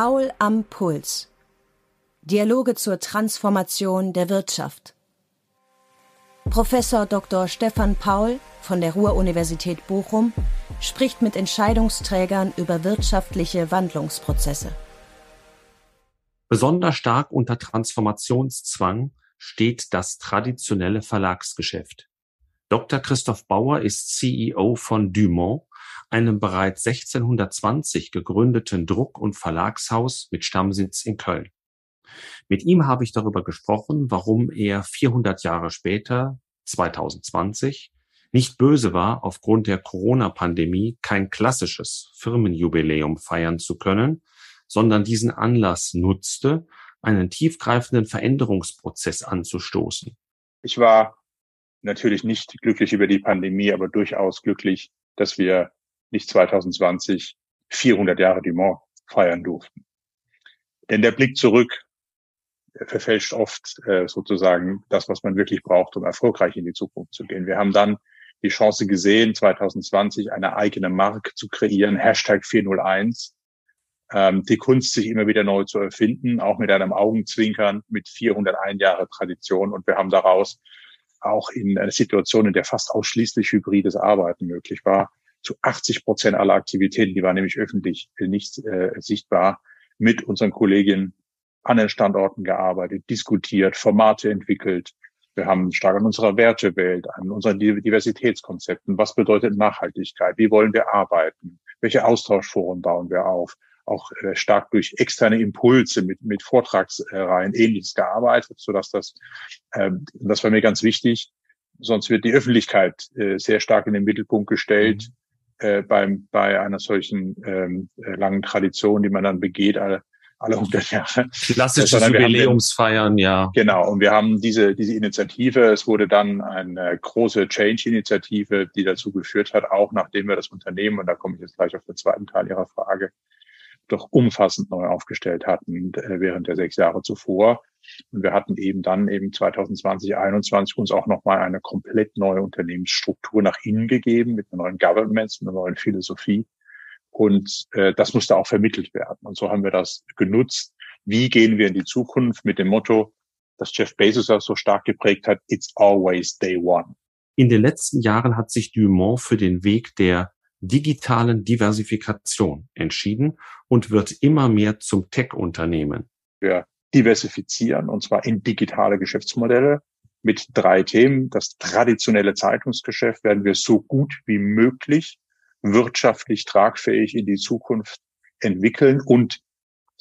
Paul am Puls. Dialoge zur Transformation der Wirtschaft. Professor Dr. Stefan Paul von der Ruhr-Universität Bochum spricht mit Entscheidungsträgern über wirtschaftliche Wandlungsprozesse. Besonders stark unter Transformationszwang steht das traditionelle Verlagsgeschäft. Dr. Christoph Bauer ist CEO von Dumont, einem bereits 1620 gegründeten Druck- und Verlagshaus mit Stammsitz in Köln. Mit ihm habe ich darüber gesprochen, warum er 400 Jahre später, 2020, nicht böse war, aufgrund der Corona-Pandemie kein klassisches Firmenjubiläum feiern zu können, sondern diesen Anlass nutzte, einen tiefgreifenden Veränderungsprozess anzustoßen. Ich war natürlich nicht glücklich über die Pandemie, aber durchaus glücklich, dass wir nicht 2020 400 Jahre Dumont feiern durften. Denn der Blick zurück verfälscht oft äh, sozusagen das, was man wirklich braucht, um erfolgreich in die Zukunft zu gehen. Wir haben dann die Chance gesehen, 2020 eine eigene Marke zu kreieren, Hashtag 401, ähm, die Kunst, sich immer wieder neu zu erfinden, auch mit einem Augenzwinkern, mit 401 Jahre Tradition. Und wir haben daraus auch in einer Situation, in der fast ausschließlich hybrides Arbeiten möglich war, zu 80 Prozent aller Aktivitäten, die waren nämlich öffentlich nicht äh, sichtbar, mit unseren Kolleginnen an den Standorten gearbeitet, diskutiert, Formate entwickelt. Wir haben stark an unserer Wertewelt, an unseren Diversitätskonzepten. Was bedeutet Nachhaltigkeit? Wie wollen wir arbeiten? Welche Austauschforen bauen wir auf? Auch äh, stark durch externe Impulse mit, mit Vortragsreihen ähnliches gearbeitet, sodass das, äh, das war mir ganz wichtig. Sonst wird die Öffentlichkeit äh, sehr stark in den Mittelpunkt gestellt mhm. Äh, beim, bei einer solchen ähm, äh, langen Tradition, die man dann begeht. Alle, alle 100 Jahre. Klassische Jubiläumsfeiern, ja. Genau. Und wir haben diese, diese Initiative, es wurde dann eine große Change-Initiative, die dazu geführt hat, auch nachdem wir das Unternehmen, und da komme ich jetzt gleich auf den zweiten Teil Ihrer Frage, doch umfassend neu aufgestellt hatten äh, während der sechs Jahre zuvor. Und wir hatten eben dann eben 2020, 2021 uns auch nochmal eine komplett neue Unternehmensstruktur nach innen gegeben mit einer neuen Governance, mit einer neuen Philosophie und äh, das musste auch vermittelt werden. Und so haben wir das genutzt. Wie gehen wir in die Zukunft mit dem Motto, das Jeff Bezos auch so stark geprägt hat, it's always day one. In den letzten Jahren hat sich Dumont für den Weg der digitalen Diversifikation entschieden und wird immer mehr zum Tech-Unternehmen. Wir diversifizieren und zwar in digitale Geschäftsmodelle mit drei Themen. Das traditionelle Zeitungsgeschäft werden wir so gut wie möglich wirtschaftlich tragfähig in die Zukunft entwickeln und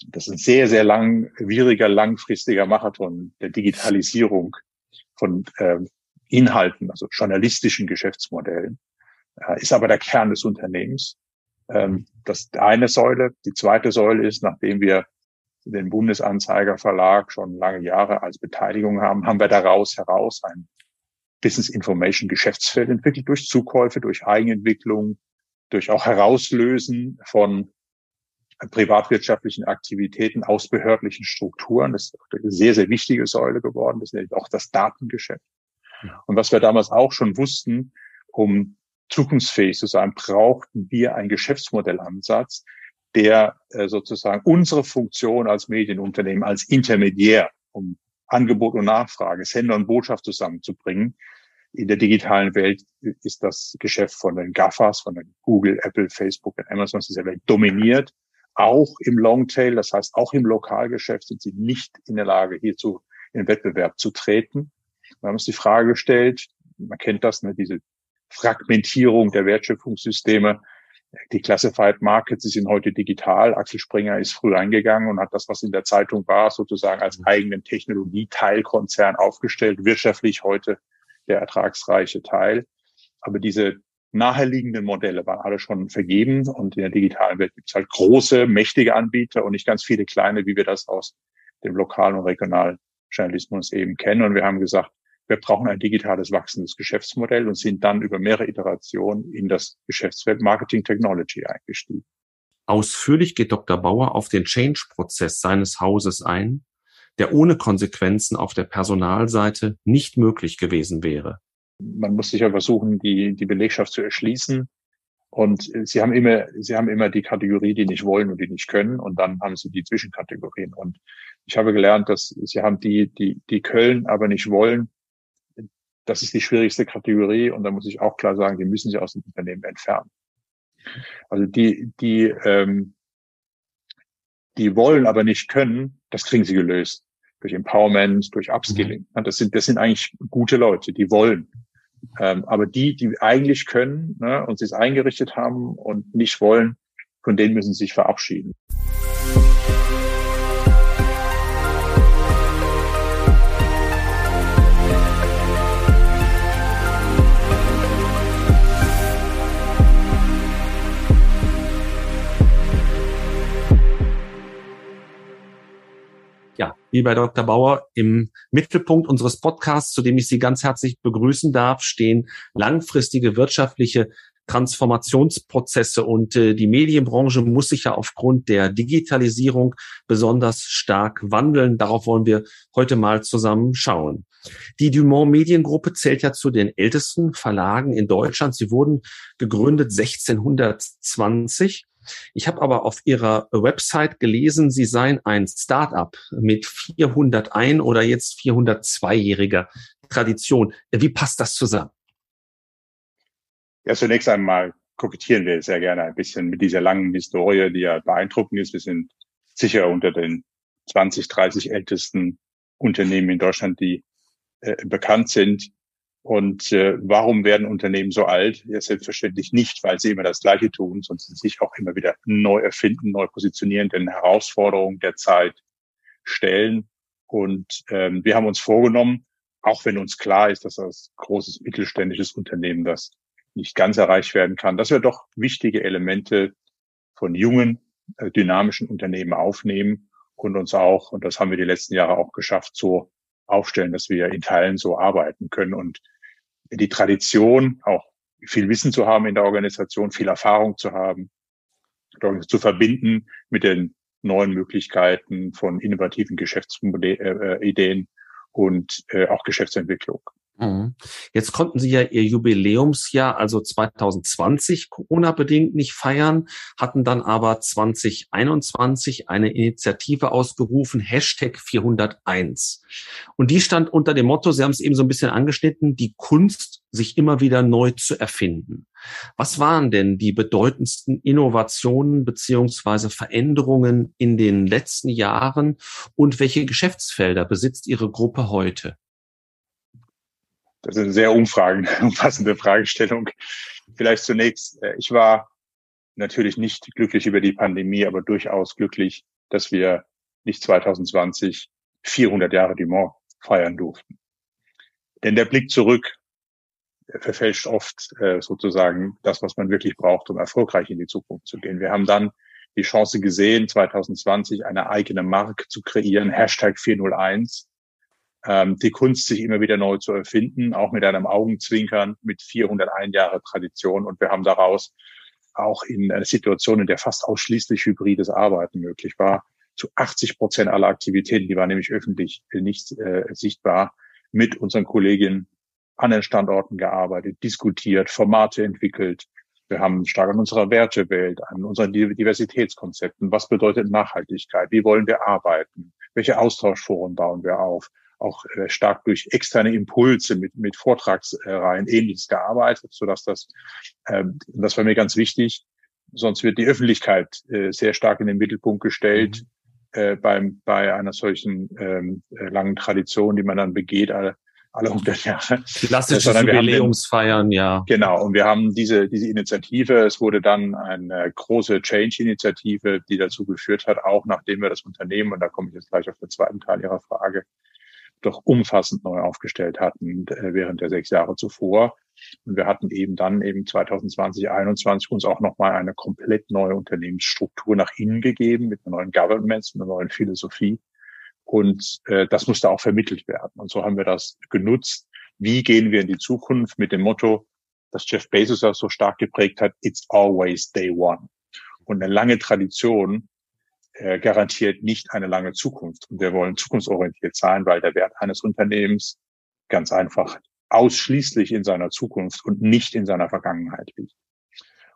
das ist ein sehr, sehr langwieriger, langfristiger Marathon der Digitalisierung von äh, Inhalten, also journalistischen Geschäftsmodellen, ist aber der Kern des Unternehmens. Ähm, das eine Säule. Die zweite Säule ist, nachdem wir den Bundesanzeiger Verlag schon lange Jahre als Beteiligung haben, haben wir daraus heraus ein Business Information Geschäftsfeld entwickelt durch Zukäufe, durch Eigenentwicklung, durch auch Herauslösen von privatwirtschaftlichen Aktivitäten aus behördlichen Strukturen. Das ist eine sehr, sehr wichtige Säule geworden. Das ist auch das Datengeschäft. Und was wir damals auch schon wussten, um zukunftsfähig zu sein, brauchten wir einen Geschäftsmodellansatz, der äh, sozusagen unsere Funktion als Medienunternehmen, als Intermediär, um Angebot und Nachfrage, Sender und Botschaft zusammenzubringen, in der digitalen Welt ist das Geschäft von den GAFAs, von den Google, Apple, Facebook und Amazon dieser Welt dominiert. Auch im Longtail, das heißt auch im Lokalgeschäft sind sie nicht in der Lage, hierzu in Wettbewerb zu treten. Wir haben uns die Frage gestellt, man kennt das, ne, diese Fragmentierung der Wertschöpfungssysteme. Die Classified Markets sie sind heute digital. Axel Springer ist früh eingegangen und hat das, was in der Zeitung war, sozusagen als eigenen Technologieteilkonzern aufgestellt, wirtschaftlich heute der ertragsreiche Teil. Aber diese naheliegenden Modelle waren alle schon vergeben und in der digitalen Welt gibt es halt große, mächtige Anbieter und nicht ganz viele kleine, wie wir das aus dem lokalen und regionalen Journalismus eben kennen. Und wir haben gesagt, wir brauchen ein digitales wachsendes Geschäftsmodell und sind dann über mehrere Iterationen in das Geschäftsfeld Marketing Technology eingestiegen. Ausführlich geht Dr. Bauer auf den Change-Prozess seines Hauses ein, der ohne Konsequenzen auf der Personalseite nicht möglich gewesen wäre. Man muss sicher versuchen, die, die Belegschaft zu erschließen. Und sie haben immer, sie haben immer die Kategorie, die nicht wollen und die nicht können. Und dann haben sie die Zwischenkategorien. Und ich habe gelernt, dass sie haben die, die, die können, aber nicht wollen. Das ist die schwierigste Kategorie. Und da muss ich auch klar sagen, die müssen sie aus dem Unternehmen entfernen. Also die, die, ähm, die wollen, aber nicht können, das kriegen sie gelöst. Durch Empowerment, durch Upskilling. Mhm. Das sind, das sind eigentlich gute Leute, die wollen. Ähm, aber die, die eigentlich können ne, und sie es eingerichtet haben und nicht wollen, von denen müssen sie sich verabschieden. Wie bei Dr. Bauer, im Mittelpunkt unseres Podcasts, zu dem ich Sie ganz herzlich begrüßen darf, stehen langfristige wirtschaftliche Transformationsprozesse und äh, die Medienbranche muss sich ja aufgrund der Digitalisierung besonders stark wandeln. Darauf wollen wir heute mal zusammen schauen. Die Dumont Mediengruppe zählt ja zu den ältesten Verlagen in Deutschland. Sie wurden gegründet 1620 ich habe aber auf Ihrer Website gelesen, Sie seien ein Startup mit 401 oder jetzt 402-jähriger Tradition. Wie passt das zusammen? Ja, zunächst einmal kokettieren wir sehr gerne ein bisschen mit dieser langen Historie, die ja beeindruckend ist. Wir sind sicher unter den 20, 30 ältesten Unternehmen in Deutschland, die äh, bekannt sind. Und äh, warum werden Unternehmen so alt? Ja, selbstverständlich nicht, weil sie immer das Gleiche tun, sondern sich auch immer wieder neu erfinden, neu positionieren, den Herausforderungen der Zeit stellen. Und ähm, wir haben uns vorgenommen, auch wenn uns klar ist, dass als großes mittelständisches Unternehmen das nicht ganz erreicht werden kann, dass wir doch wichtige Elemente von jungen, äh, dynamischen Unternehmen aufnehmen und uns auch, und das haben wir die letzten Jahre auch geschafft, so aufstellen, dass wir in Teilen so arbeiten können. Und die Tradition, auch viel Wissen zu haben in der Organisation, viel Erfahrung zu haben, zu verbinden mit den neuen Möglichkeiten von innovativen Geschäftsideen äh, und äh, auch Geschäftsentwicklung. Mhm. Jetzt konnten Sie ja Ihr Jubiläumsjahr, also 2020, Corona-bedingt nicht feiern, hatten dann aber 2021 eine Initiative ausgerufen, Hashtag 401. Und die stand unter dem Motto, Sie haben es eben so ein bisschen angeschnitten, die Kunst, sich immer wieder neu zu erfinden. Was waren denn die bedeutendsten Innovationen beziehungsweise Veränderungen in den letzten Jahren und welche Geschäftsfelder besitzt Ihre Gruppe heute? Das ist eine sehr umfragen, umfassende Fragestellung. Vielleicht zunächst, äh, ich war natürlich nicht glücklich über die Pandemie, aber durchaus glücklich, dass wir nicht 2020 400 Jahre Dumont feiern durften. Denn der Blick zurück verfälscht oft äh, sozusagen das, was man wirklich braucht, um erfolgreich in die Zukunft zu gehen. Wir haben dann die Chance gesehen, 2020 eine eigene Marke zu kreieren, Hashtag 401, ähm, die Kunst, sich immer wieder neu zu erfinden, auch mit einem Augenzwinkern, mit 401 Jahre Tradition. Und wir haben daraus auch in einer Situation, in der fast ausschließlich hybrides Arbeiten möglich war, zu 80 Prozent aller Aktivitäten, die waren nämlich öffentlich nicht äh, sichtbar, mit unseren Kolleginnen an den Standorten gearbeitet, diskutiert, Formate entwickelt. Wir haben stark an unserer Wertewelt, an unseren Diversitätskonzepten. Was bedeutet Nachhaltigkeit? Wie wollen wir arbeiten? Welche Austauschforen bauen wir auf? Auch äh, stark durch externe Impulse mit, mit Vortragsreihen ähnliches gearbeitet, sodass das, ähm, das war mir ganz wichtig, sonst wird die Öffentlichkeit äh, sehr stark in den Mittelpunkt gestellt mhm. äh, beim, bei einer solchen ähm, äh, langen Tradition, die man dann begeht, alle, alle 100 Jahre. Klassische Jubiläumsfeiern, ja. Genau, und wir haben diese, diese Initiative, es wurde dann eine große Change-Initiative, die dazu geführt hat, auch nachdem wir das Unternehmen, und da komme ich jetzt gleich auf den zweiten Teil Ihrer Frage, doch umfassend neu aufgestellt hatten äh, während der sechs Jahre zuvor. Und wir hatten eben dann eben 2020, 2021 uns auch nochmal eine komplett neue Unternehmensstruktur nach innen gegeben mit einer neuen Governance, einer neuen Philosophie. Und äh, das musste auch vermittelt werden. Und so haben wir das genutzt. Wie gehen wir in die Zukunft mit dem Motto, das Jeff Bezos auch so stark geprägt hat, it's always day one. Und eine lange Tradition äh, garantiert nicht eine lange Zukunft. Und wir wollen zukunftsorientiert sein, weil der Wert eines Unternehmens ganz einfach ausschließlich in seiner Zukunft und nicht in seiner Vergangenheit liegt.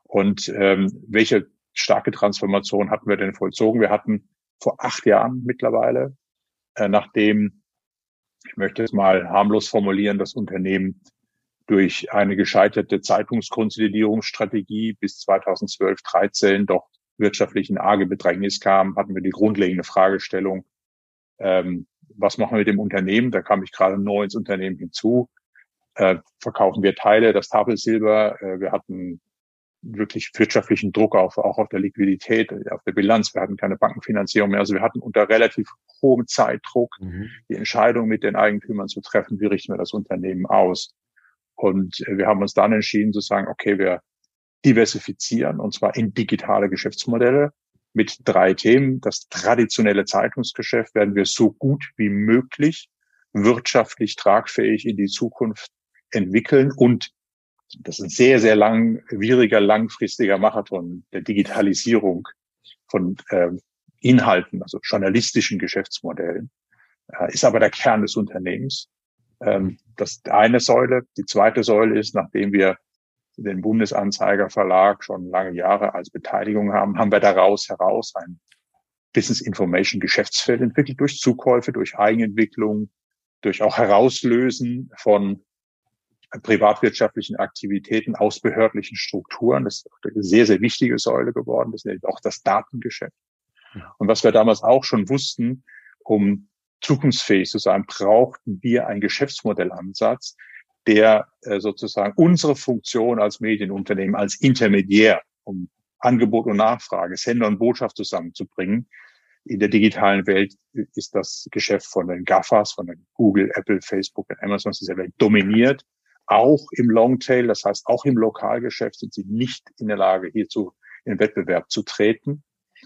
Und ähm, welche starke Transformation hatten wir denn vollzogen? Wir hatten vor acht Jahren mittlerweile, äh, nachdem, ich möchte es mal harmlos formulieren, das Unternehmen durch eine gescheiterte Zeitungskonsolidierungsstrategie bis 2012, 13 doch wirtschaftlichen arge Bedrängnis kam, hatten wir die grundlegende Fragestellung, ähm, was machen wir mit dem Unternehmen? Da kam ich gerade neu ins Unternehmen hinzu. Äh, verkaufen wir Teile, das Tafelsilber. Äh, wir hatten wirklich wirtschaftlichen Druck auf, auch auf der Liquidität, auf der Bilanz. Wir hatten keine Bankenfinanzierung mehr. Also wir hatten unter relativ hohem Zeitdruck mhm. die Entscheidung mit den Eigentümern zu treffen, wie richten wir das Unternehmen aus. Und äh, wir haben uns dann entschieden zu sagen, okay, wir diversifizieren und zwar in digitale Geschäftsmodelle mit drei Themen. Das traditionelle Zeitungsgeschäft werden wir so gut wie möglich wirtschaftlich tragfähig in die Zukunft entwickeln und das ist ein sehr, sehr langwieriger, langfristiger Marathon der Digitalisierung von äh, Inhalten, also journalistischen Geschäftsmodellen, äh, ist aber der Kern des Unternehmens. Ähm, das eine Säule. Die zweite Säule ist, nachdem wir den Bundesanzeiger Verlag schon lange Jahre als Beteiligung haben, haben wir daraus heraus ein Business Information Geschäftsfeld entwickelt durch Zukäufe, durch Eigenentwicklung, durch auch Herauslösen von privatwirtschaftlichen Aktivitäten aus behördlichen Strukturen. Das ist eine sehr, sehr wichtige Säule geworden. Das ist auch das Datengeschäft. Und was wir damals auch schon wussten, um zukunftsfähig zu sein, brauchten wir einen Geschäftsmodellansatz, der äh, sozusagen unsere Funktion als Medienunternehmen, als Intermediär, um Angebot und Nachfrage, Sender und Botschaft zusammenzubringen. In der digitalen Welt ist das Geschäft von den GAFAs, von den Google, Apple, Facebook und Amazon dieser Welt dominiert auch im Longtail, das heißt auch im Lokalgeschäft sind sie nicht in der Lage, hierzu in Wettbewerb zu treten.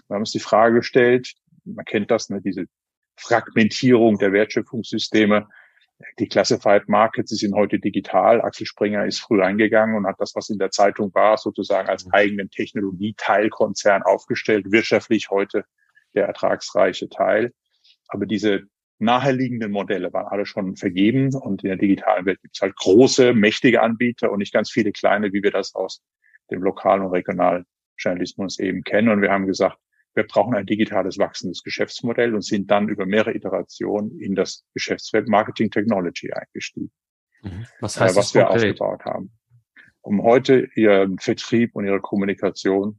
Wir haben uns die Frage gestellt, man kennt das, ne, diese Fragmentierung der Wertschöpfungssysteme. Die Classified Markets, sie sind heute digital. Axel Springer ist früh eingegangen und hat das, was in der Zeitung war, sozusagen als eigenen Technologieteilkonzern aufgestellt. Wirtschaftlich heute der ertragsreiche Teil. Aber diese naheliegenden Modelle waren alle schon vergeben und in der digitalen Welt gibt es halt große, mächtige Anbieter und nicht ganz viele kleine, wie wir das aus dem lokalen und regionalen Journalismus eben kennen. Und wir haben gesagt, wir brauchen ein digitales wachsendes Geschäftsmodell und sind dann über mehrere Iterationen in das Geschäftsfeld Marketing Technology eingestiegen. Mhm. Was heißt äh, was wir aufgebaut haben. Um heute ihren Vertrieb und ihre Kommunikation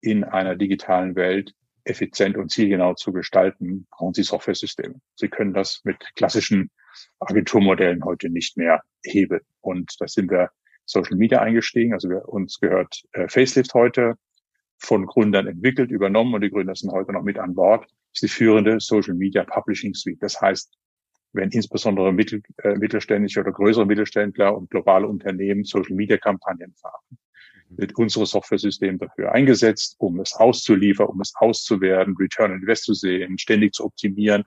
in einer digitalen Welt effizient und zielgenau zu gestalten, brauchen Sie Software-Systeme. Sie können das mit klassischen Agenturmodellen heute nicht mehr heben. Und da sind wir Social Media eingestiegen. Also wir, uns gehört äh, Facelift heute von Gründern entwickelt, übernommen und die Gründer sind heute noch mit an Bord. Das ist die führende Social Media Publishing Suite. Das heißt, wenn insbesondere mittel, äh, mittelständische oder größere Mittelständler und globale Unternehmen Social Media Kampagnen fahren, wird unsere Software-System dafür eingesetzt, um es auszuliefern, um es auszuwerten, Return on Invest zu sehen, ständig zu optimieren.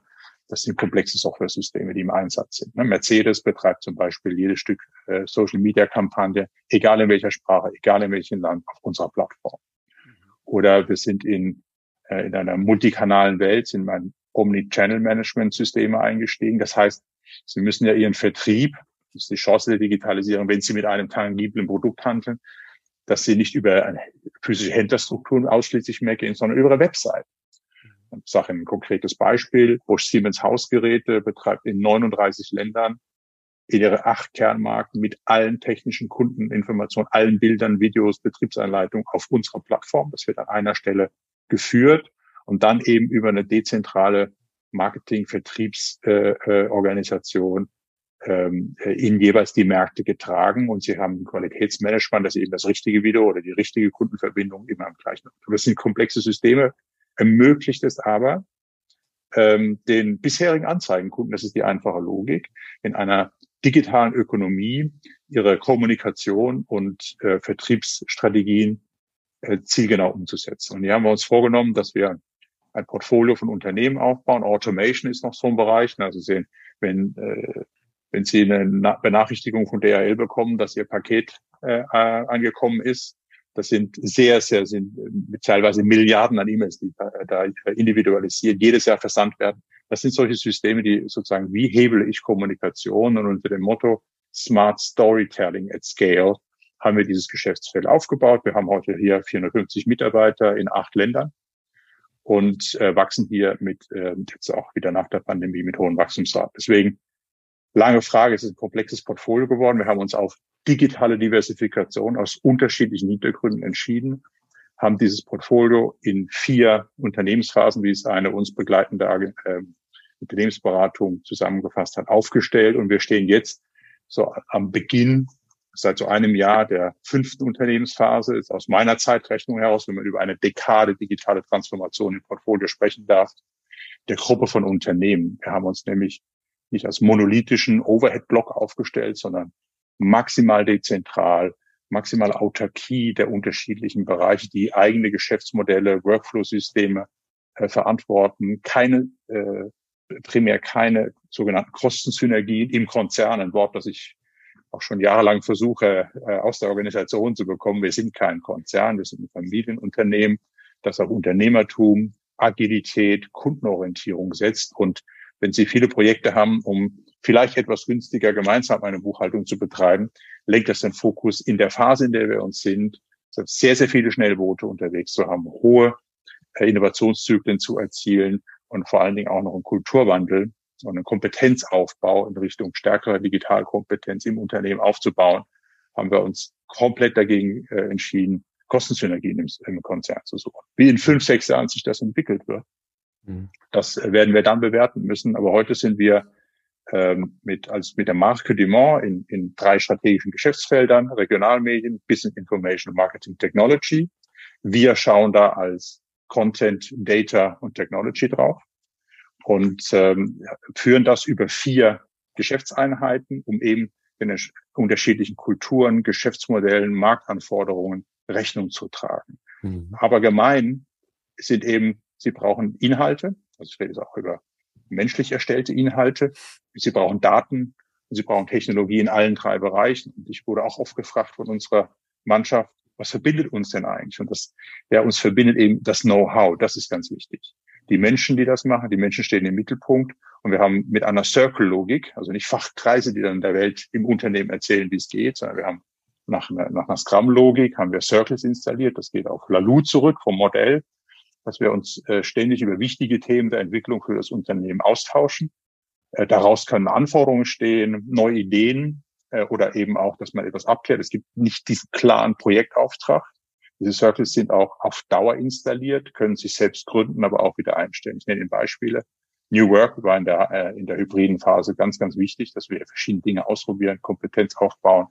Das sind komplexe Software-Systeme, die im Einsatz sind. Ne? Mercedes betreibt zum Beispiel jedes Stück äh, Social-Media-Kampagne, egal in welcher Sprache, egal in welchem Land, auf unserer Plattform. Oder wir sind in, äh, in einer multikanalen Welt, sind ein Omni-Channel-Management-Systeme eingestiegen. Das heißt, Sie müssen ja Ihren Vertrieb, das ist die Chance der Digitalisierung, wenn Sie mit einem tangiblen Produkt handeln, dass sie nicht über physische Händlerstrukturen ausschließlich mehr gehen, sondern über eine Website. Ich sage ein konkretes Beispiel. Bosch Siemens Hausgeräte betreibt in 39 Ländern in ihre acht Kernmarken mit allen technischen Kundeninformationen, allen Bildern, Videos, Betriebsanleitungen auf unserer Plattform. Das wird an einer Stelle geführt und dann eben über eine dezentrale Marketing-Vertriebsorganisation äh, ähm, in jeweils die Märkte getragen und sie haben ein Qualitätsmanagement, das eben das richtige Video oder die richtige Kundenverbindung immer am gleichen. Das sind komplexe Systeme, ermöglicht es aber, ähm, den bisherigen Anzeigenkunden, das ist die einfache Logik, in einer digitalen Ökonomie ihre Kommunikation und äh, Vertriebsstrategien äh, zielgenau umzusetzen. Und hier haben wir uns vorgenommen, dass wir ein Portfolio von Unternehmen aufbauen. Automation ist noch so ein Bereich. Also sehen, wenn äh, wenn Sie eine Benachrichtigung von DHL bekommen, dass Ihr Paket äh, angekommen ist, das sind sehr, sehr, sind mit teilweise Milliarden an E-Mails, die da, da individualisiert jedes Jahr versandt werden. Das sind solche Systeme, die sozusagen, wie hebele ich Kommunikation und unter dem Motto Smart Storytelling at Scale haben wir dieses Geschäftsfeld aufgebaut. Wir haben heute hier 450 Mitarbeiter in acht Ländern und äh, wachsen hier mit äh, jetzt auch wieder nach der Pandemie mit hohen Wachstumsraten. Deswegen lange Frage, es ist ein komplexes Portfolio geworden. Wir haben uns auf digitale Diversifikation aus unterschiedlichen Hintergründen entschieden, haben dieses Portfolio in vier Unternehmensphasen, wie es eine uns begleitende äh, Unternehmensberatung zusammengefasst hat, aufgestellt. Und wir stehen jetzt so am Beginn seit so einem Jahr der fünften Unternehmensphase, ist aus meiner Zeitrechnung heraus, wenn man über eine Dekade digitale Transformation im Portfolio sprechen darf, der Gruppe von Unternehmen. Wir haben uns nämlich nicht als monolithischen Overhead-Block aufgestellt, sondern maximal dezentral, maximal Autarkie der unterschiedlichen Bereiche, die eigene Geschäftsmodelle, Workflow-Systeme äh, verantworten, keine äh, primär keine sogenannten Kostensynergien im Konzern, ein Wort, das ich auch schon jahrelang versuche, äh, aus der Organisation zu bekommen. Wir sind kein Konzern, wir sind ein Familienunternehmen, das auf Unternehmertum, Agilität, Kundenorientierung setzt. Und wenn Sie viele Projekte haben, um vielleicht etwas günstiger gemeinsam eine Buchhaltung zu betreiben, lenkt das den Fokus in der Phase, in der wir uns sind, sehr, sehr viele Schnellboote unterwegs zu haben, hohe äh, Innovationszyklen zu erzielen und vor allen Dingen auch noch einen Kulturwandel und einen Kompetenzaufbau in Richtung stärkerer Digitalkompetenz im Unternehmen aufzubauen, haben wir uns komplett dagegen äh, entschieden, Kostensynergien im, im, Konzern zu suchen. Wie in fünf, sechs Jahren sich das entwickelt wird, mhm. das äh, werden wir dann bewerten müssen. Aber heute sind wir ähm, mit, als mit der Marke Dumont in, in drei strategischen Geschäftsfeldern, Regionalmedien, Business Information Marketing Technology. Wir schauen da als Content, Data und Technology drauf und ähm, führen das über vier Geschäftseinheiten, um eben den unterschiedlichen Kulturen, Geschäftsmodellen, Marktanforderungen Rechnung zu tragen. Mhm. Aber gemein sind eben, sie brauchen Inhalte, also ich rede jetzt auch über menschlich erstellte Inhalte, sie brauchen Daten und sie brauchen Technologie in allen drei Bereichen. Und ich wurde auch oft gefragt von unserer Mannschaft, was verbindet uns denn eigentlich? Und das, ja, uns verbindet eben das Know-how. Das ist ganz wichtig. Die Menschen, die das machen, die Menschen stehen im Mittelpunkt. Und wir haben mit einer Circle-Logik, also nicht Fachkreise, die dann der Welt im Unternehmen erzählen, wie es geht, sondern wir haben nach einer, nach einer Scrum-Logik haben wir Circles installiert. Das geht auf Lalu zurück vom Modell, dass wir uns äh, ständig über wichtige Themen der Entwicklung für das Unternehmen austauschen. Äh, daraus können Anforderungen stehen, neue Ideen, äh, oder eben auch, dass man etwas abklärt. Es gibt nicht diesen klaren Projektauftrag. Diese Circles sind auch auf Dauer installiert, können sich selbst gründen, aber auch wieder einstellen. Ich nenne Ihnen Beispiele. New Work war in der, äh, in der hybriden Phase ganz, ganz wichtig, dass wir verschiedene Dinge ausprobieren, Kompetenz aufbauen,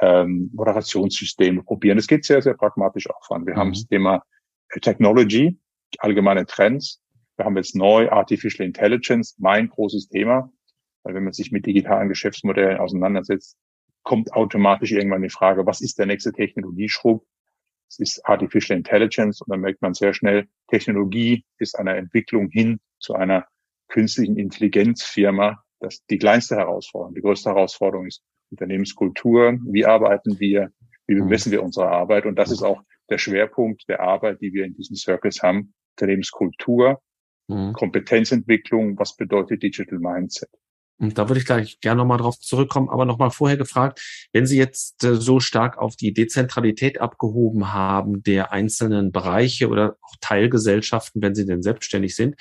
ähm, Moderationssysteme probieren. Es geht sehr, sehr pragmatisch auch voran. Wir mhm. haben das Thema äh, Technology, allgemeine Trends. Wir haben jetzt neu Artificial Intelligence, mein großes Thema. Weil wenn man sich mit digitalen Geschäftsmodellen auseinandersetzt, kommt automatisch irgendwann die Frage, was ist der nächste Technologieschub? Es ist Artificial Intelligence und dann merkt man sehr schnell, Technologie ist eine Entwicklung hin zu einer künstlichen Intelligenzfirma. Das ist die kleinste Herausforderung. Die größte Herausforderung ist Unternehmenskultur. Wie arbeiten wir? Wie bemessen wir unsere Arbeit? Und das ist auch der Schwerpunkt der Arbeit, die wir in diesen Circles haben. Unternehmenskultur, mhm. Kompetenzentwicklung. Was bedeutet Digital Mindset? Und da würde ich gleich gerne nochmal drauf zurückkommen, aber nochmal vorher gefragt, wenn Sie jetzt äh, so stark auf die Dezentralität abgehoben haben der einzelnen Bereiche oder auch Teilgesellschaften, wenn sie denn selbstständig sind,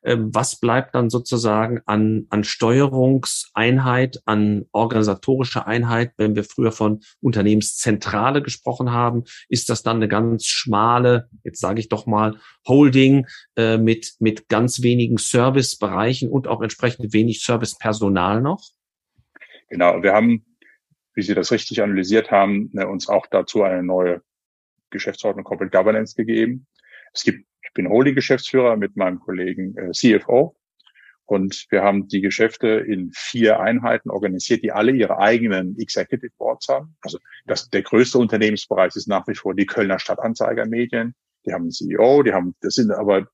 äh, was bleibt dann sozusagen an, an Steuerungseinheit, an organisatorischer Einheit, wenn wir früher von Unternehmenszentrale gesprochen haben? Ist das dann eine ganz schmale, jetzt sage ich doch mal, Holding äh, mit, mit ganz wenigen Servicebereichen und auch entsprechend wenig Servicepersonal? Personal noch? Genau, wir haben, wie Sie das richtig analysiert haben, ne, uns auch dazu eine neue Geschäftsordnung Corporate Governance gegeben. Es gibt, ich bin Holding-Geschäftsführer mit meinem Kollegen äh, CFO und wir haben die Geschäfte in vier Einheiten organisiert, die alle ihre eigenen Executive Boards haben. Also das, der größte Unternehmensbereich ist nach wie vor die Kölner Stadtanzeiger Medien. Die haben einen CEO, die haben, das sind aber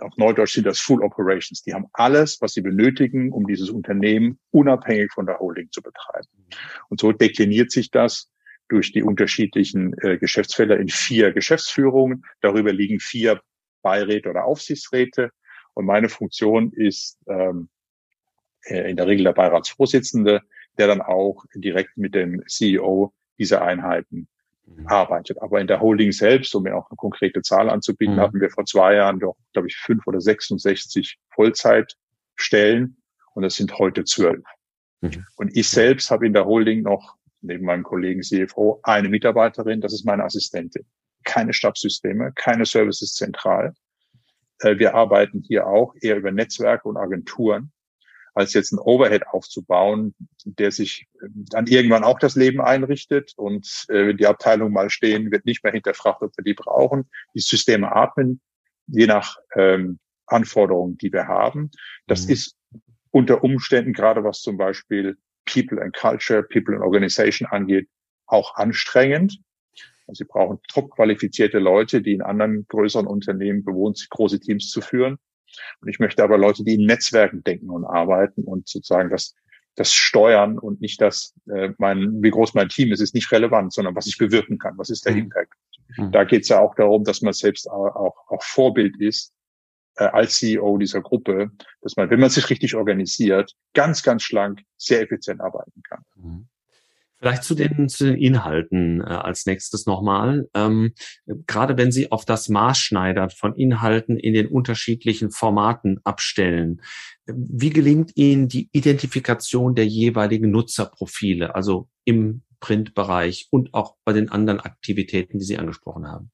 auf Neudeutsch sind das Full Operations. Die haben alles, was sie benötigen, um dieses Unternehmen unabhängig von der Holding zu betreiben. Und so dekliniert sich das durch die unterschiedlichen äh, Geschäftsfelder in vier Geschäftsführungen. Darüber liegen vier Beiräte oder Aufsichtsräte. Und meine Funktion ist ähm, äh, in der Regel der Beiratsvorsitzende, der dann auch direkt mit dem CEO dieser Einheiten mhm. Arbeitet. Aber in der Holding selbst, um mir auch eine konkrete Zahl anzubieten, mhm. hatten wir vor zwei Jahren doch, glaube ich, fünf oder 66 Vollzeitstellen und es sind heute zwölf. Mhm. Und ich selbst habe in der Holding noch neben meinem Kollegen CFO eine Mitarbeiterin, das ist meine Assistentin. Keine Stabssysteme, keine Services zentral. Äh, wir arbeiten hier auch eher über Netzwerke und Agenturen, als jetzt ein Overhead aufzubauen, der sich äh, dann irgendwann auch das Leben einrichtet und äh, die Abteilung mal stehen, wird nicht mehr hinterfragt, ob wir die brauchen. Die Systeme atmen, je nach ähm, Anforderungen, die wir haben. Das mhm. ist unter Umständen, gerade was zum Beispiel People and Culture, People and Organization angeht, auch anstrengend. Sie brauchen top qualifizierte Leute, die in anderen größeren Unternehmen bewohnt sind, große Teams zu führen. Und ich möchte aber Leute, die in Netzwerken denken und arbeiten und sozusagen das, das steuern und nicht das, äh, mein, wie groß mein Team ist, ist nicht relevant, sondern was ich bewirken kann. Was ist der mhm. Impact? Mhm. Da geht es ja auch darum, dass man selbst auch, auch, Vorbild ist äh, als CEO dieser Gruppe, dass man, wenn man sich richtig organisiert, ganz, ganz schlank, sehr effizient arbeiten kann. Mhm. Vielleicht zu den, zu den Inhalten äh, als nächstes nochmal. Ähm, gerade wenn Sie auf das Maßschneidern von Inhalten in den unterschiedlichen Formaten abstellen, wie gelingt Ihnen die Identifikation der jeweiligen Nutzerprofile, also im Printbereich und auch bei den anderen Aktivitäten, die Sie angesprochen haben?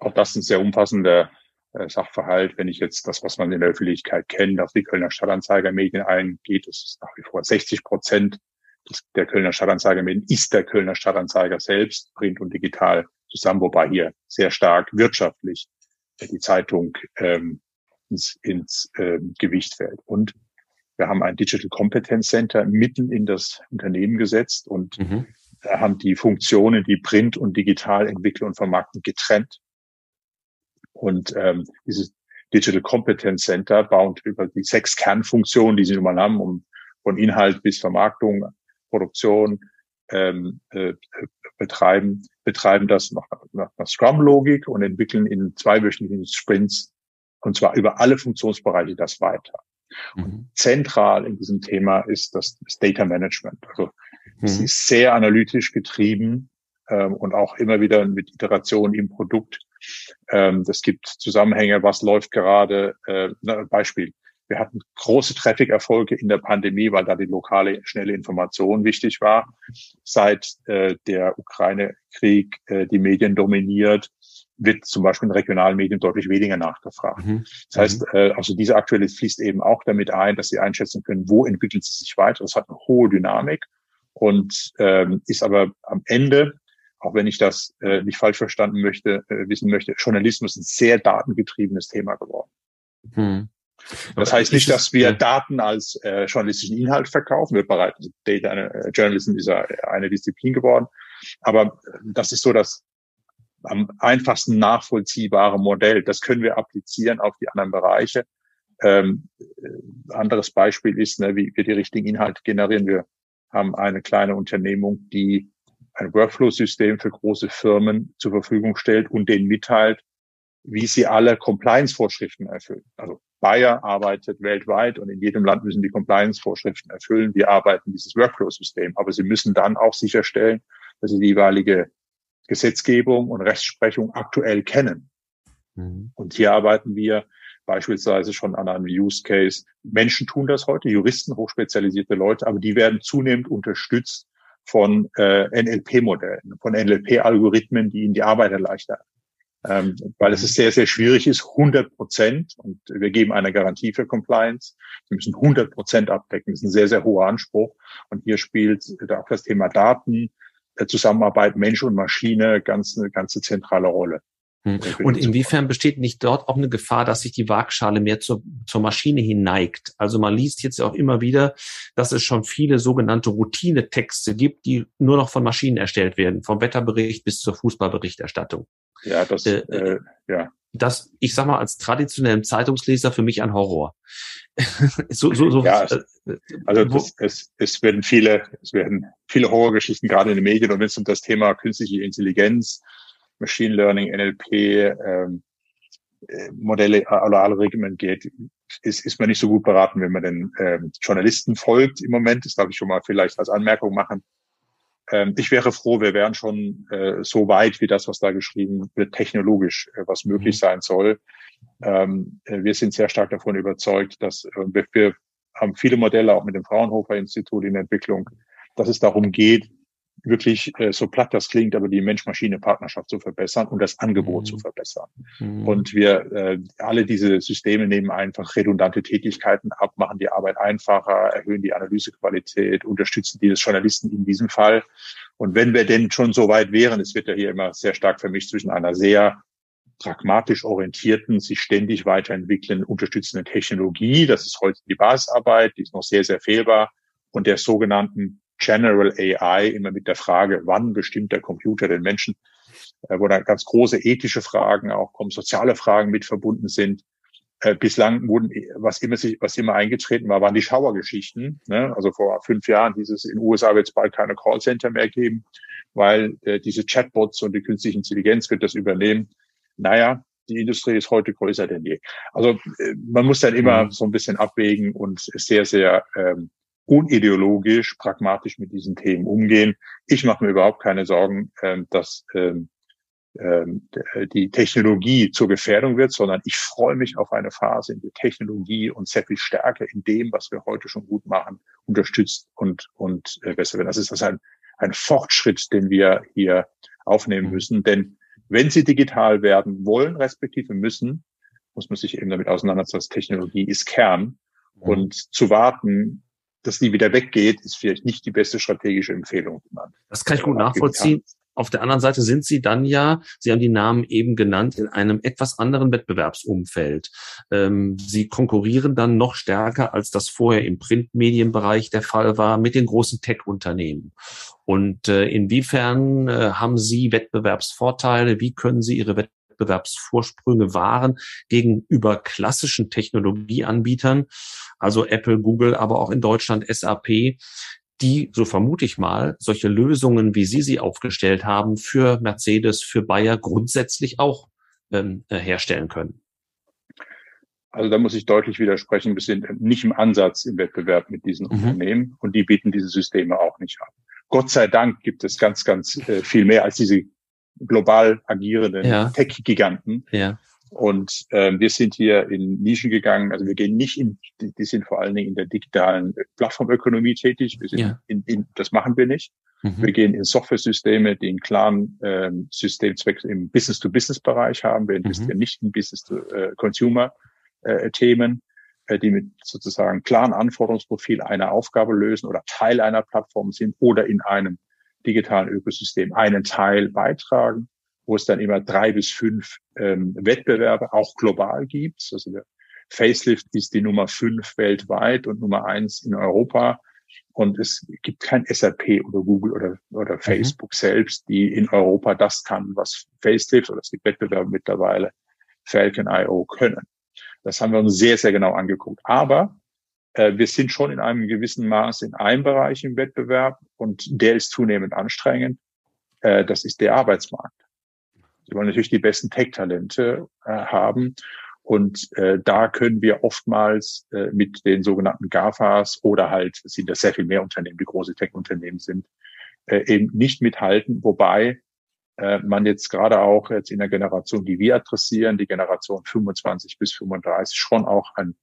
Auch das ist ein sehr umfassender Sachverhalt. Wenn ich jetzt das, was man in der Öffentlichkeit kennt, auf die Kölner Stadtanzeiger Medien eingeht, das ist nach wie vor 60 Prozent der Kölner Stadtanzeiger Medien ist der Kölner Stadtanzeiger selbst, Print und digital zusammen, wobei hier sehr stark wirtschaftlich die Zeitung ähm, ins, ins ähm, Gewicht fällt. Und wir haben ein Digital Competence Center mitten in das Unternehmen gesetzt und mhm. haben die Funktionen, die Print und digital entwickeln und vermarkten, getrennt. Und ähm, dieses Digital Competence Center baut über die sechs Kernfunktionen, die sie nun mal haben, um von Inhalt bis Vermarktung, Produktion ähm, äh, betreiben, betreiben das nach, nach, nach Scrum-Logik und entwickeln in zweiwöchentlichen Sprints und zwar über alle Funktionsbereiche das weiter. Mhm. Zentral in diesem Thema ist das, das Data Management. Also mhm. es ist sehr analytisch getrieben ähm, und auch immer wieder mit Iterationen im Produkt ähm, das gibt Zusammenhänge, was läuft gerade. Äh, ne, Beispiel. Wir hatten große Traffic-Erfolge in der Pandemie, weil da die lokale schnelle Information wichtig war. Seit äh, der Ukraine-Krieg äh, die Medien dominiert, wird zum Beispiel in regionalen Medien deutlich weniger nachgefragt. Mhm. Das heißt, mhm. äh, also diese aktuelle fließt eben auch damit ein, dass sie einschätzen können, wo entwickelt sie sich weiter. Das hat eine hohe Dynamik und ähm, ist aber am Ende auch wenn ich das äh, nicht falsch verstanden möchte, äh, wissen möchte, Journalismus ist ein sehr datengetriebenes Thema geworden. Hm. Das heißt nicht, dass wir Daten als äh, journalistischen Inhalt verkaufen. Wir bereiten also Data äh, Journalism ist ja eine Disziplin geworden. Aber äh, das ist so das am einfachsten nachvollziehbare Modell. Das können wir applizieren auf die anderen Bereiche. Ähm, äh, anderes Beispiel ist, ne, wie wir die richtigen Inhalte generieren. Wir haben eine kleine Unternehmung, die ein Workflow-System für große Firmen zur Verfügung stellt und denen mitteilt, wie sie alle Compliance-Vorschriften erfüllen. Also Bayer arbeitet weltweit und in jedem Land müssen die Compliance-Vorschriften erfüllen. Wir arbeiten dieses Workflow-System, aber sie müssen dann auch sicherstellen, dass sie die jeweilige Gesetzgebung und Rechtsprechung aktuell kennen. Mhm. Und hier arbeiten wir beispielsweise schon an einem Use Case. Menschen tun das heute, Juristen, hochspezialisierte Leute, aber die werden zunehmend unterstützt von äh, NLP-Modellen, von NLP-Algorithmen, die ihnen die Arbeit erleichtern. Ähm, weil es ist sehr, sehr schwierig ist, 100 Prozent, und wir geben eine Garantie für Compliance, wir müssen 100 Prozent abdecken, das ist ein sehr, sehr hoher Anspruch. Und hier spielt auch das Thema Daten, äh, Zusammenarbeit Mensch und Maschine ganz eine ganze zentrale Rolle. Hm. Und inwiefern besteht nicht dort auch eine Gefahr, dass sich die Waagschale mehr zur, zur Maschine hineigt? Also man liest jetzt auch immer wieder, dass es schon viele sogenannte Routinetexte gibt, die nur noch von Maschinen erstellt werden, vom Wetterbericht bis zur Fußballberichterstattung. Ja, das, äh, äh, ja. Das, ich sag mal, als traditionellen Zeitungsleser für mich ein Horror. so, so, so, ja, äh, also das, es, es werden viele, es werden viele Horrorgeschichten gerade in den Medien und wenn es um das Thema künstliche Intelligenz Machine Learning, NLP, ähm, äh, Modelle Algorithmen geht, ist, ist man nicht so gut beraten, wenn man den ähm, Journalisten folgt im Moment. Das darf ich schon mal vielleicht als Anmerkung machen. ähm, ich wäre froh, wir wären schon äh, so weit wie das, was da geschrieben wird, technologisch, äh, was möglich mhm. sein soll. Ähm, äh, wir sind sehr stark davon überzeugt, dass äh, wir, wir haben viele Modelle auch mit dem Fraunhofer Institut in Entwicklung, dass es darum geht, wirklich äh, so platt das klingt, aber die Mensch-Maschine-Partnerschaft zu verbessern und das Angebot mhm. zu verbessern. Mhm. Und wir äh, alle diese Systeme nehmen einfach redundante Tätigkeiten ab, machen die Arbeit einfacher, erhöhen die Analysequalität, unterstützen die des Journalisten in diesem Fall. Und wenn wir denn schon so weit wären, es wird ja hier immer sehr stark vermischt zwischen einer sehr pragmatisch orientierten, sich ständig weiterentwickelnden, unterstützenden Technologie, das ist heute die Basisarbeit, die ist noch sehr, sehr fehlbar, und der sogenannten General AI immer mit der Frage, wann bestimmt der Computer den Menschen, äh, wo dann ganz große ethische Fragen auch kommen, soziale Fragen mit verbunden sind. Äh, bislang wurden, was immer sich, was immer eingetreten war, waren die Schauergeschichten. Ne? Also vor fünf Jahren hieß es, in den USA wird es bald keine Callcenter mehr geben, weil äh, diese Chatbots und die künstliche Intelligenz wird das übernehmen. Naja, die Industrie ist heute größer denn je. Also äh, man muss dann immer mhm. so ein bisschen abwägen und sehr, sehr ähm, unideologisch, pragmatisch mit diesen Themen umgehen. Ich mache mir überhaupt keine Sorgen, ähm, dass ähm, ähm, die Technologie zur Gefährdung wird, sondern ich freue mich auf eine Phase, in der Technologie uns sehr viel stärker in dem, was wir heute schon gut machen, unterstützt und, und äh, besser wird. Das ist das ein, ein Fortschritt, den wir hier aufnehmen mhm. müssen. Denn wenn sie digital werden wollen, respektive müssen, muss man sich eben damit auseinandersetzen, Technologie ist Kern. Mhm. Und zu warten, dass die wieder weggeht, ist vielleicht nicht die beste strategische Empfehlung. Das kann ich gut nachvollziehen. Auf der anderen Seite sind Sie dann ja, Sie haben die Namen eben genannt, in einem etwas anderen Wettbewerbsumfeld. Ähm, Sie konkurrieren dann noch stärker, als das vorher im Printmedienbereich der Fall war, mit den großen Tech-Unternehmen. Und äh, inwiefern äh, haben Sie Wettbewerbsvorteile? Wie können Sie Ihre Wettbewerbsvorteile Wettbewerbsvorsprünge wahren gegenüber klassischen Technologieanbietern, also Apple, Google, aber auch in Deutschland SAP, die, so vermute ich mal, solche Lösungen, wie Sie sie aufgestellt haben, für Mercedes, für Bayer grundsätzlich auch ähm, äh, herstellen können. Also da muss ich deutlich widersprechen. Wir sind nicht im Ansatz im Wettbewerb mit diesen mhm. Unternehmen und die bieten diese Systeme auch nicht an. Gott sei Dank gibt es ganz, ganz äh, viel mehr als diese global agierenden ja. Tech-Giganten. Ja. Und ähm, wir sind hier in Nischen gegangen. Also wir gehen nicht in, die, die sind vor allen Dingen in der digitalen Plattformökonomie tätig. Wir sind ja. in, in, das machen wir nicht. Mhm. Wir gehen in Software-Systeme, die einen klaren ähm, Systemzweck im Business-to-Business-Bereich haben. Wir investieren mhm. nicht in Business-to-Consumer-Themen, äh, äh, die mit sozusagen klaren Anforderungsprofil einer Aufgabe lösen oder Teil einer Plattform sind oder in einem digitalen Ökosystem einen Teil beitragen, wo es dann immer drei bis fünf ähm, Wettbewerbe auch global gibt. Also der Facelift ist die Nummer fünf weltweit und Nummer eins in Europa. Und es gibt kein SAP oder Google oder, oder mhm. Facebook mhm. selbst, die in Europa das kann, was Facelift oder es gibt Wettbewerbe mittlerweile Falcon.io können. Das haben wir uns sehr, sehr genau angeguckt. Aber wir sind schon in einem gewissen Maß in einem Bereich im Wettbewerb und der ist zunehmend anstrengend. Äh, das ist der Arbeitsmarkt. Sie wollen natürlich die besten Tech-Talente äh, haben. Und äh, da können wir oftmals äh, mit den sogenannten GAFAs oder halt, sind ja sehr viel mehr Unternehmen, die große Tech-Unternehmen sind, äh, eben nicht mithalten. Wobei äh, man jetzt gerade auch jetzt in der Generation, die wir adressieren, die Generation 25 bis 35, schon auch ein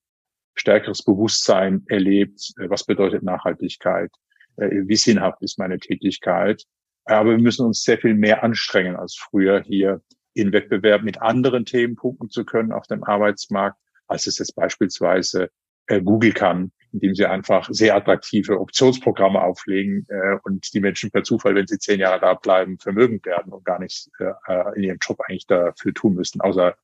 stärkeres Bewusstsein erlebt, äh, was bedeutet Nachhaltigkeit, äh, wie sinnhaft ist meine Tätigkeit. Aber wir müssen uns sehr viel mehr anstrengen als früher hier in Wettbewerb mit anderen Themen punkten zu können auf dem Arbeitsmarkt, als es jetzt beispielsweise äh, Google kann, indem sie einfach sehr attraktive Optionsprogramme auflegen und die Menschen per Zufall, wenn sie zehn Jahre da bleiben, vermögend werden und gar nichts in ihrem Job eigentlich dafür tun müssen, außer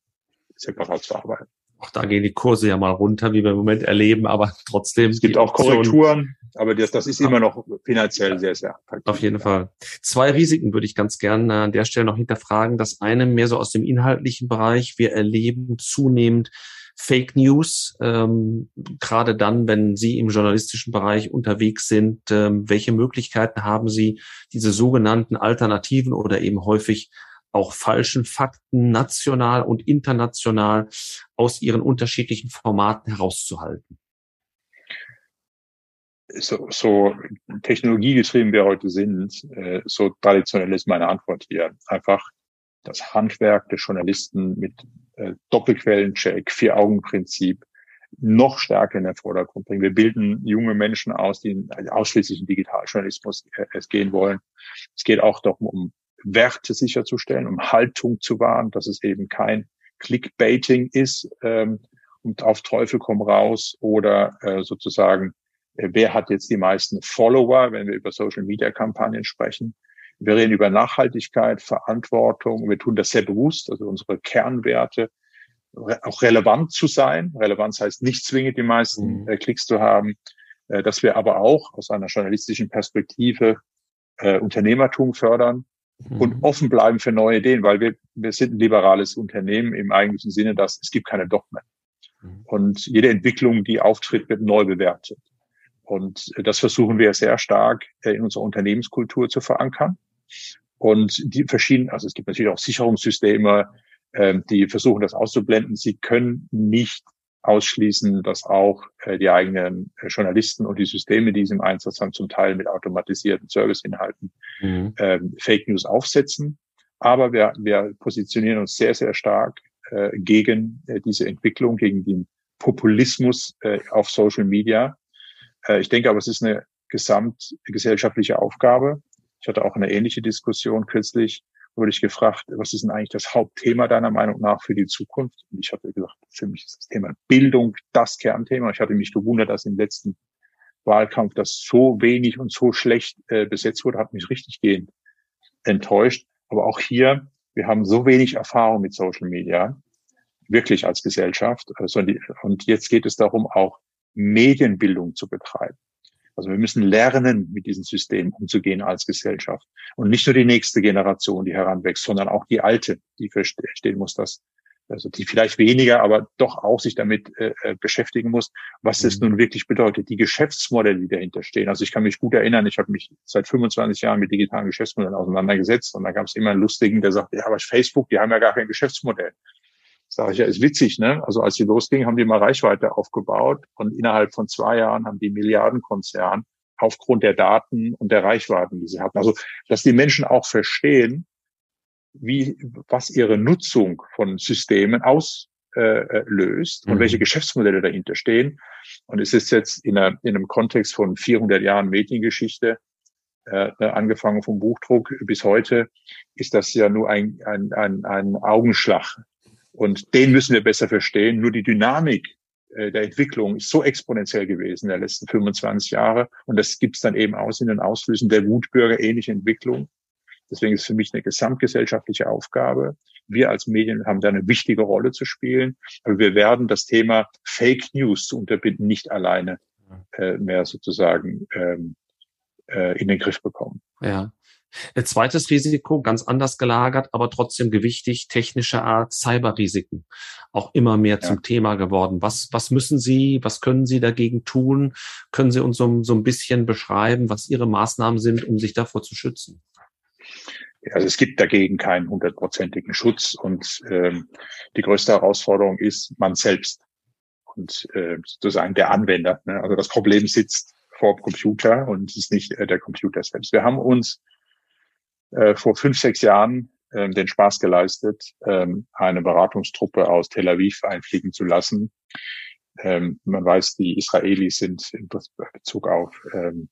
separat zu arbeiten. Auch da gehen die Kurse ja mal runter, wie wir im Moment erleben, aber trotzdem. Es gibt auch Korrekturen, aber das, das ist immer noch finanziell sehr, sehr attraktiv. Auf jeden Fall. Zwei Risiken würde ich ganz gerne an der Stelle noch hinterfragen. Das eine mehr so aus dem inhaltlichen Bereich. Wir erleben zunehmend Fake News, ähm, gerade dann, wenn Sie im journalistischen Bereich unterwegs sind. Ähm, welche Möglichkeiten haben Sie, diese sogenannten Alternativen oder eben häufig auch falschen Fakten national und international aus ihren unterschiedlichen Formaten herauszuhalten? so, so technologiegetrieben wir heute sind, äh, so traditionell ist meine Antwort hier. Einfach das Handwerk des Journalisten mit äh, Doppelquellencheck, Vier-Augen-Prinzip noch stärker in den Vordergrund bringen. Wir bilden junge Menschen aus, die ausschließlich in Digitaljournalismus äh, es gehen wollen. Es geht auch darum, um Werte sicherzustellen, um Haltung zu wahren, dass es eben kein Clickbaiting ist ähm, und auf Teufel komm raus oder äh, sozusagen, äh, wer hat jetzt die meisten Follower, wenn wir über Social-Media-Kampagnen sprechen. Wir reden über Nachhaltigkeit, Verantwortung. Wir tun das sehr bewusst, also unsere Kernwerte auch relevant zu sein. Relevanz heißt nicht zwingend die meisten mhm. äh, Klicks zu haben, äh, dass wir aber auch aus einer journalistischen Perspektive äh, Unternehmertum fördern mhm. und offen bleiben für neue Ideen, weil wir, wir sind ein liberales Unternehmen im eigentlichen Sinne, dass es gibt keine Dogmen. Mhm. Und jede Entwicklung, die auftritt, wird neu bewertet. Und das versuchen wir sehr stark äh, in unserer Unternehmenskultur zu verankern. Und die verschiedenen, also es gibt natürlich auch Sicherungssysteme, ähm, die versuchen das auszublenden. Sie können nicht ausschließen, dass auch äh, die eigenen äh, Journalisten und die Systeme, die sie im Einsatz haben, zum Teil mit automatisierten Serviceinhalten mhm. ähm, Fake News aufsetzen. Aber wir, wir positionieren uns sehr, sehr stark äh, gegen äh, diese Entwicklung, gegen den Populismus äh, auf Social Media. Äh, ich denke aber, es ist eine gesamtgesellschaftliche Aufgabe. Ich hatte auch eine ähnliche Diskussion kürzlich wurde ich gefragt, was ist denn eigentlich das Hauptthema deiner Meinung nach für die Zukunft? Und ich hatte gesagt, für mich ist das Thema Bildung das Kernthema. Ich hatte mich gewundert, dass im letzten Wahlkampf das so wenig und so schlecht äh, besetzt wurde, hat mich richtig gehend enttäuscht. Aber auch hier, wir haben so wenig Erfahrung mit Social Media, wirklich als Gesellschaft. Also und jetzt geht es darum, auch Medienbildung zu betreiben. Also wir müssen lernen, mit diesem System umzugehen als Gesellschaft. Und nicht nur die nächste Generation, die heranwächst, sondern auch die alte, die verstehen muss, dass also die vielleicht weniger, aber doch auch sich damit äh, äh beschäftigen muss, was es mhm. nun wirklich bedeutet, die Geschäftsmodelle, die dahinter stehen. Also ich kann mich gut erinnern, ich habe mich seit 25 Jahren mit digitalen Geschäftsmodellen auseinandergesetzt und da gab es immer einen Lustigen, der sagt, ja, aber Facebook, die haben ja gar kein Geschäftsmodell. Sage ich ja, ist witzig, ne? Also als sie losging, haben die mal Reichweite aufgebaut und innerhalb von zwei Jahren haben die Milliardenkonzern aufgrund der Daten und der Reichweiten, die sie hatten. Also, dass die Menschen auch verstehen, wie, was ihre Nutzung von Systemen auslöst äh, und mhm. welche Geschäftsmodelle dahinter stehen. Und es ist jetzt in, einer, in einem Kontext von 400 Jahren Mediengeschichte, äh, angefangen vom Buchdruck bis heute, ist das ja nur ein, ein, ein, ein Augenschlag und den müssen wir besser verstehen. Nur die Dynamik äh, der Entwicklung ist so exponentiell gewesen in den letzten 25 Jahre. Und das gibt es dann eben aus in den Ausflüssen der Wutbürger ähnliche Entwicklung. Deswegen ist es für mich eine gesamtgesellschaftliche Aufgabe. Wir als Medien haben da eine wichtige Rolle zu spielen. Aber wir werden das Thema Fake News zu unterbinden nicht alleine äh, mehr sozusagen ähm, äh, in den Griff bekommen. Ja. Ein zweites Risiko, ganz anders gelagert, aber trotzdem gewichtig, technische Art, Cyberrisiken. Auch immer mehr ja. zum Thema geworden. Was, was müssen Sie, was können Sie dagegen tun? Können Sie uns so, so ein bisschen beschreiben, was Ihre Maßnahmen sind, um sich davor zu schützen? Also es gibt dagegen keinen hundertprozentigen Schutz und ähm, die größte Herausforderung ist man selbst und äh, sozusagen der Anwender. Ne? Also das Problem sitzt vor dem Computer und ist nicht äh, der Computer selbst. Wir haben uns äh, vor fünf, sechs Jahren äh, den Spaß geleistet, ähm, eine Beratungstruppe aus Tel Aviv einfliegen zu lassen. Ähm, man weiß, die Israelis sind in Bezug auf ähm,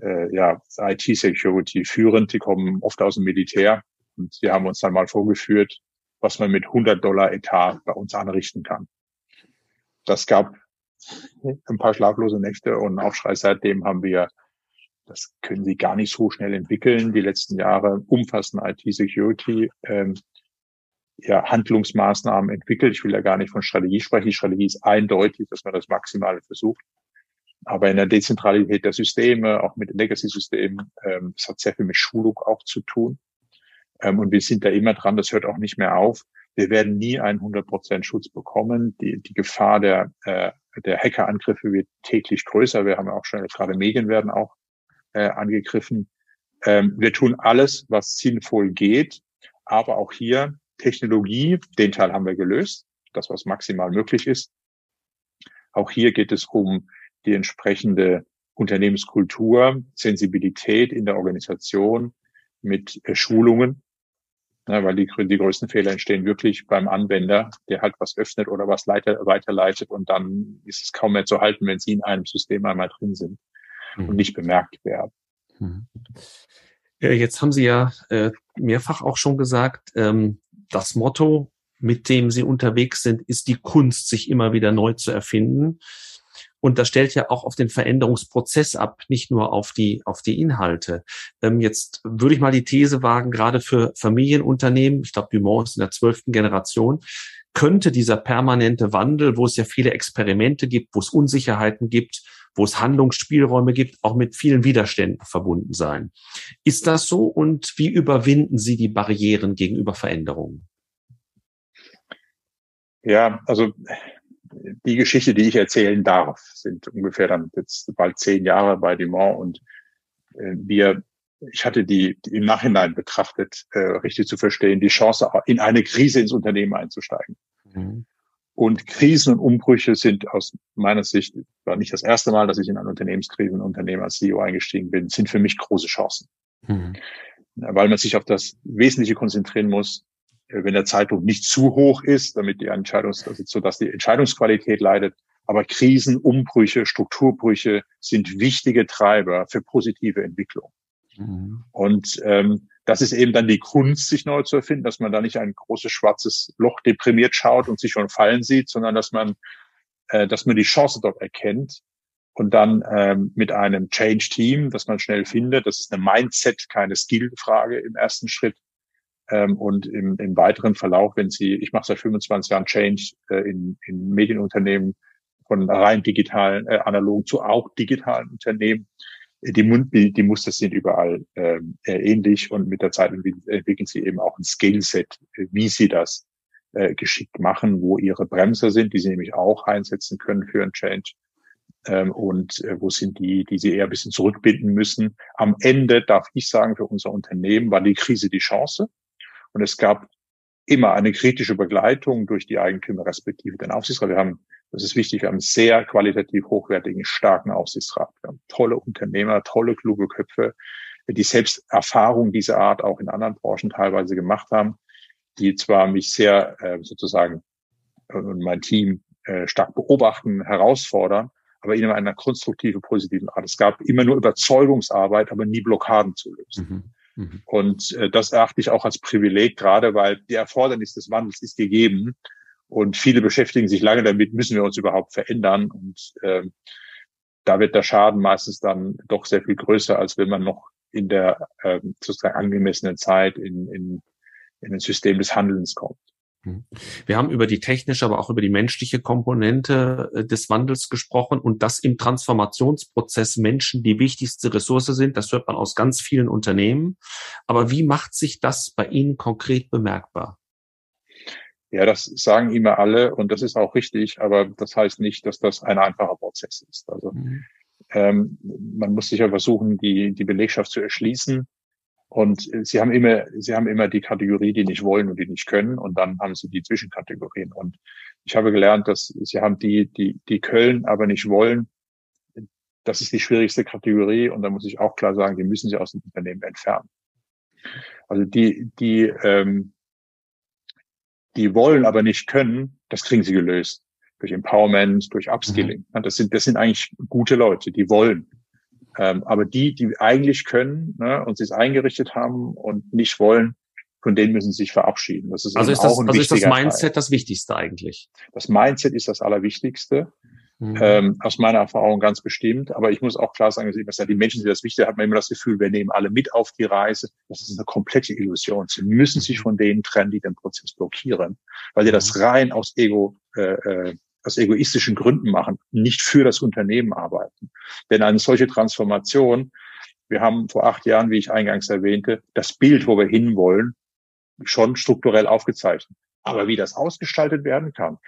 äh, ja, IT-Security führend. Die kommen oft aus dem Militär. Und wir haben uns dann mal vorgeführt, was man mit 100 Dollar Etat bei uns anrichten kann. Das gab ein paar schlaflose Nächte und Aufschrei. Seitdem haben wir das können sie gar nicht so schnell entwickeln. Die letzten Jahre umfassen IT-Security ähm, ja, Handlungsmaßnahmen entwickelt. Ich will da gar nicht von Strategie sprechen. Die Strategie ist eindeutig, dass man das Maximale versucht. Aber in der Dezentralität der Systeme, auch mit Legacy-Systemen, ähm, das hat sehr viel mit Schulung auch zu tun. Ähm, und wir sind da immer dran, das hört auch nicht mehr auf. Wir werden nie einen 100% Schutz bekommen. Die, die Gefahr der, äh, der Hackerangriffe wird täglich größer. Wir haben auch schon, gerade Medien werden auch äh, angegriffen. Ähm, wir tun alles, was sinnvoll geht, aber auch hier Technologie, den Teil haben wir gelöst, das, was maximal möglich ist. Auch hier geht es um die entsprechende Unternehmenskultur, Sensibilität in der Organisation mit äh, Schulungen, ja, weil die, die größten Fehler entstehen wirklich beim Anwender, der halt was öffnet oder was leiter, weiterleitet und dann ist es kaum mehr zu halten, wenn sie in einem System einmal drin sind mhm. und nicht bemerkt werden. Mhm. Jetzt haben Sie ja äh, mehrfach auch schon gesagt, ähm, das Motto, mit dem Sie unterwegs sind, ist die Kunst, sich immer wieder neu zu erfinden. Und das stellt ja auch auf den Veränderungsprozess ab, nicht nur auf die, auf die Inhalte. Ähm, jetzt würde ich mal die These wagen, gerade für Familienunternehmen, ich glaube, Dumont ist in der zwölften Generation, könnte dieser permanente Wandel, wo es ja viele Experimente gibt, wo es Unsicherheiten gibt, wo es Handlungsspielräume gibt, auch mit vielen Widerständen verbunden sein. Ist das so und wie überwinden Sie die Barrieren gegenüber Veränderungen? Ja, also die Geschichte, die ich erzählen darf, sind ungefähr dann jetzt bald zehn Jahre bei Dumont und äh, wir, ich hatte die, die im Nachhinein betrachtet, äh, richtig zu verstehen, die Chance, in eine Krise ins Unternehmen einzusteigen. Mhm. Und Krisen und Umbrüche sind aus meiner Sicht, war nicht das erste Mal, dass ich in eine Unternehmenskrise, ein Unternehmen als CEO eingestiegen bin, sind für mich große Chancen. Mhm. Weil man sich auf das Wesentliche konzentrieren muss, äh, wenn der Zeitdruck nicht zu hoch ist, damit die Entscheidungs, also so dass die Entscheidungsqualität leidet. Aber Krisen, Umbrüche, Strukturbrüche sind wichtige Treiber für positive Entwicklung. Mhm. Und ähm, das ist eben dann die Kunst, sich neu zu erfinden, dass man da nicht ein großes schwarzes Loch deprimiert schaut und sich schon fallen sieht, sondern dass man, äh, dass man die Chance dort erkennt und dann ähm, mit einem Change-Team, das man schnell findet, das ist eine Mindset, keine Skill-Frage im ersten Schritt, ähm, und im, im weiteren Verlauf, wenn Sie, ich mache seit 25 Jahren Change äh, in, in Medienunternehmen von rein digitalen, äh, analogen zu auch digitalen Unternehmen. Die, die, die Muster sind überall äh, ähnlich und mit der Zeit entwickeln sie eben auch ein Skillset, wie sie das äh, geschickt machen, wo ihre Bremser sind, die sie nämlich auch einsetzen können für ein Change ähm, und äh, wo sind die, die sie eher ein bisschen zurückbinden müssen. Am Ende darf ich sagen, für unser Unternehmen war die Krise die Chance. Und es gab immer eine kritische Begleitung durch die Eigentümer respektive den Aufsichtsrat. Wir haben, das ist wichtig, wir haben einen sehr qualitativ hochwertigen, starken Aufsichtsrat. Wir haben tolle Unternehmer, tolle, kluge Köpfe, die selbst Erfahrungen dieser Art auch in anderen Branchen teilweise gemacht haben, die zwar mich sehr äh, sozusagen und mein Team äh, stark beobachten, herausfordern, aber in einer konstruktiven, positiven Art. Es gab immer nur Überzeugungsarbeit, aber nie Blockaden zu lösen. Mhm. Mhm. Und äh, das erachte ich auch als Privileg, gerade weil die Erfordernis des Wandels ist gegeben. Und viele beschäftigen sich lange damit, müssen wir uns überhaupt verändern. Und äh, da wird der Schaden meistens dann doch sehr viel größer, als wenn man noch in der äh, sozusagen angemessenen Zeit in, in, in ein System des Handelns kommt. Mhm. Wir haben über die technische, aber auch über die menschliche Komponente äh, des Wandels gesprochen und dass im Transformationsprozess Menschen die wichtigste Ressource sind. Das hört man aus ganz vielen Unternehmen. Aber wie macht sich das bei Ihnen konkret bemerkbar? Ja, das sagen immer alle und das ist auch richtig, aber das heißt nicht, dass das ein einfacher Prozess ist. Also mhm. ähm, man muss sicher versuchen, die, die Belegschaft zu erschließen und sie haben immer, sie haben immer die Kategorie, die nicht wollen und die nicht können. Und dann haben sie die Zwischenkategorien. Und ich habe gelernt, dass sie haben die, die, die können, aber nicht wollen. Das ist die schwierigste Kategorie. Und da muss ich auch klar sagen, die müssen sie aus dem Unternehmen entfernen. Also die, die, ähm, die wollen, aber nicht können, das kriegen sie gelöst. Durch Empowerment, durch Upskilling. Mhm. Das sind, das sind eigentlich gute Leute, die wollen. Ähm, aber die, die eigentlich können ne, und sie es eingerichtet haben und nicht wollen, von denen müssen sie sich verabschieden. Das ist also ist das, also ist das Mindset Teil. das Wichtigste eigentlich? Das Mindset ist das Allerwichtigste. Mhm. Ähm, aus meiner Erfahrung ganz bestimmt. Aber ich muss auch klar sagen, dass die Menschen sind das Wichtige, hat man immer das Gefühl, wir nehmen alle mit auf die Reise. Das ist eine komplette Illusion. Sie müssen sich von denen trennen, die den Prozess blockieren, weil die das mhm. rein aus Ego äh, äh aus egoistischen Gründen machen, nicht für das Unternehmen arbeiten. Denn eine solche Transformation, wir haben vor acht Jahren, wie ich eingangs erwähnte, das Bild, wo wir hinwollen, schon strukturell aufgezeichnet. Aber wie das ausgestaltet werden kann,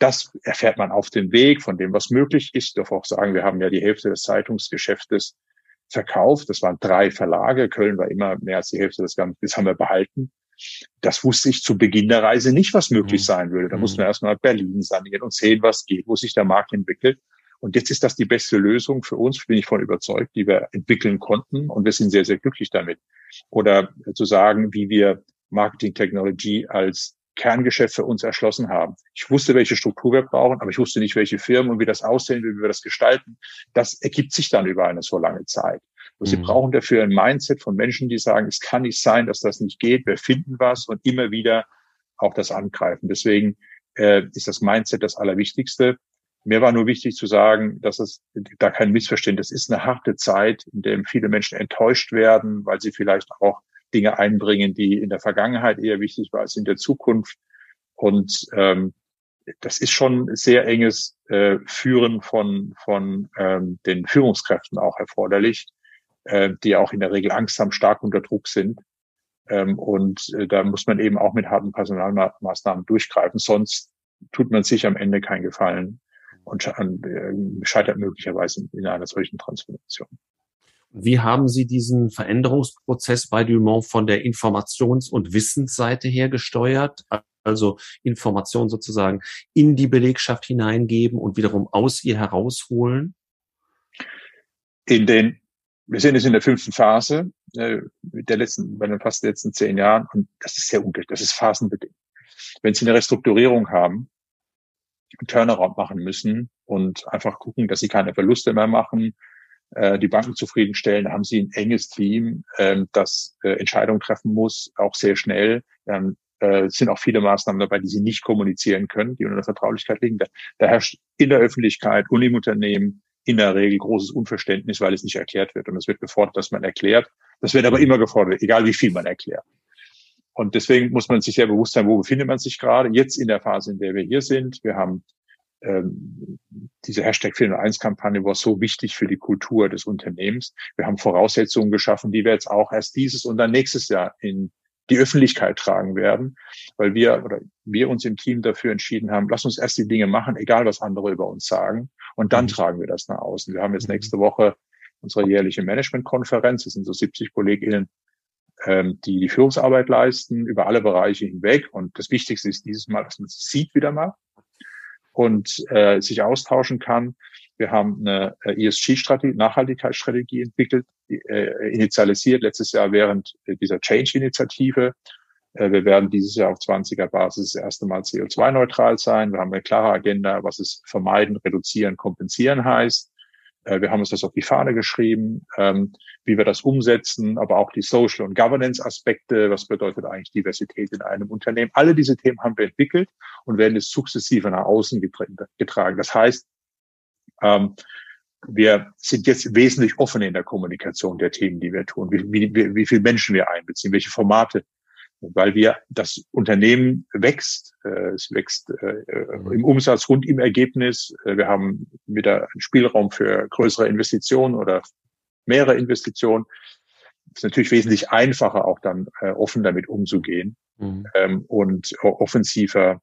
das erfährt man auf dem Weg von dem, was möglich ist. Ich darf auch sagen, wir haben ja die Hälfte des Zeitungsgeschäftes verkauft. Das waren drei Verlage. Köln war immer mehr als die Hälfte des Ganzen. Das haben wir behalten. Das wusste ich zu Beginn der Reise nicht, was möglich mhm. sein würde. Da mussten wir mhm. erstmal Berlin sanieren und sehen, was geht, wo sich der Markt entwickelt. Und jetzt ist das die beste Lösung für uns, bin ich von überzeugt, die wir entwickeln konnten. Und wir sind sehr, sehr glücklich damit. Oder zu sagen, wie wir Marketing Technology als Kerngeschäft für uns erschlossen haben. Ich wusste, welche Struktur wir brauchen, aber ich wusste nicht, welche Firmen und wie das aussehen will, wie wir das gestalten. Das ergibt sich dann über eine so lange Zeit. Und mhm. Sie brauchen dafür ein Mindset von Menschen, die sagen, es kann nicht sein, dass das nicht geht. Wir finden was und immer wieder auch das angreifen. Deswegen äh, ist das Mindset das Allerwichtigste. Mir war nur wichtig zu sagen, dass es da kein Missverständnis ist. Eine harte Zeit, in der viele Menschen enttäuscht werden, weil sie vielleicht auch Dinge einbringen, die in der Vergangenheit eher wichtig waren als in der Zukunft. Und ähm, das ist schon sehr enges äh, Führen von, von ähm, den Führungskräften auch erforderlich, äh, die auch in der Regel Angst haben, stark unter Druck sind. Ähm, und äh, da muss man eben auch mit harten Personalmaßnahmen durchgreifen, sonst tut man sich am Ende keinen Gefallen und äh, scheitert möglicherweise in einer solchen Transformation. Wie haben Sie diesen Veränderungsprozess bei Dumont von der Informations- und Wissensseite her gesteuert? Also Informationen sozusagen in die Belegschaft hineingeben und wiederum aus ihr herausholen? In den, wir sind jetzt in der fünften Phase äh, der letzten, bei den fast letzten zehn Jahren und das ist sehr unglücklich, das ist phasenbedingt. Wenn Sie eine Restrukturierung haben, einen Turnaround machen müssen und einfach gucken, dass Sie keine Verluste mehr machen, die Banken zufriedenstellen, haben sie ein enges Team, ähm, das äh, Entscheidungen treffen muss, auch sehr schnell. Dann äh, sind auch viele Maßnahmen dabei, die sie nicht kommunizieren können, die unter der Vertraulichkeit liegen. Da, da herrscht in der Öffentlichkeit und im Unternehmen in der Regel großes Unverständnis, weil es nicht erklärt wird. Und es wird gefordert, dass man erklärt. Das wird aber immer gefordert, egal wie viel man erklärt. Und deswegen muss man sich sehr bewusst sein, wo befindet man sich gerade. Jetzt in der Phase, in der wir hier sind. Wir haben ähm, diese Hashtag 401-Kampagne war so wichtig für die Kultur des Unternehmens. Wir haben Voraussetzungen geschaffen, die wir jetzt auch erst dieses und dann nächstes Jahr in die Öffentlichkeit tragen werden, weil wir oder wir uns im Team dafür entschieden haben, lass uns erst die Dinge machen, egal was andere über uns sagen, und dann mhm. tragen wir das nach außen. Wir haben jetzt mhm. nächste Woche unsere jährliche Managementkonferenz. Es sind so 70 KollegInnen, ähm, die die Führungsarbeit leisten über alle Bereiche hinweg. Und das Wichtigste ist dieses Mal, dass man es sieht wieder mal und äh, sich austauschen kann. Wir haben eine äh, ESG-Strategie, Nachhaltigkeitsstrategie entwickelt, äh, initialisiert letztes Jahr während dieser Change-Initiative. Äh, wir werden dieses Jahr auf 20er Basis das erste Mal CO2-neutral sein. Wir haben eine klare Agenda, was es vermeiden, reduzieren, kompensieren heißt. Äh, wir haben uns das auf die Fahne geschrieben, ähm, wie wir das umsetzen, aber auch die Social- und Governance-Aspekte. Was bedeutet eigentlich Diversität in einem Unternehmen? Alle diese Themen haben wir entwickelt und werden es sukzessive nach außen getragen. Das heißt, ähm, wir sind jetzt wesentlich offen in der Kommunikation der Themen, die wir tun, wie, wie, wie viele Menschen wir einbeziehen, welche Formate weil wir das Unternehmen wächst. Äh, es wächst äh, im Umsatz und im Ergebnis. Äh, wir haben wieder einen Spielraum für größere Investitionen oder mehrere Investitionen. Es ist natürlich wesentlich einfacher, auch dann offen damit umzugehen mhm. Ähm, und offensiver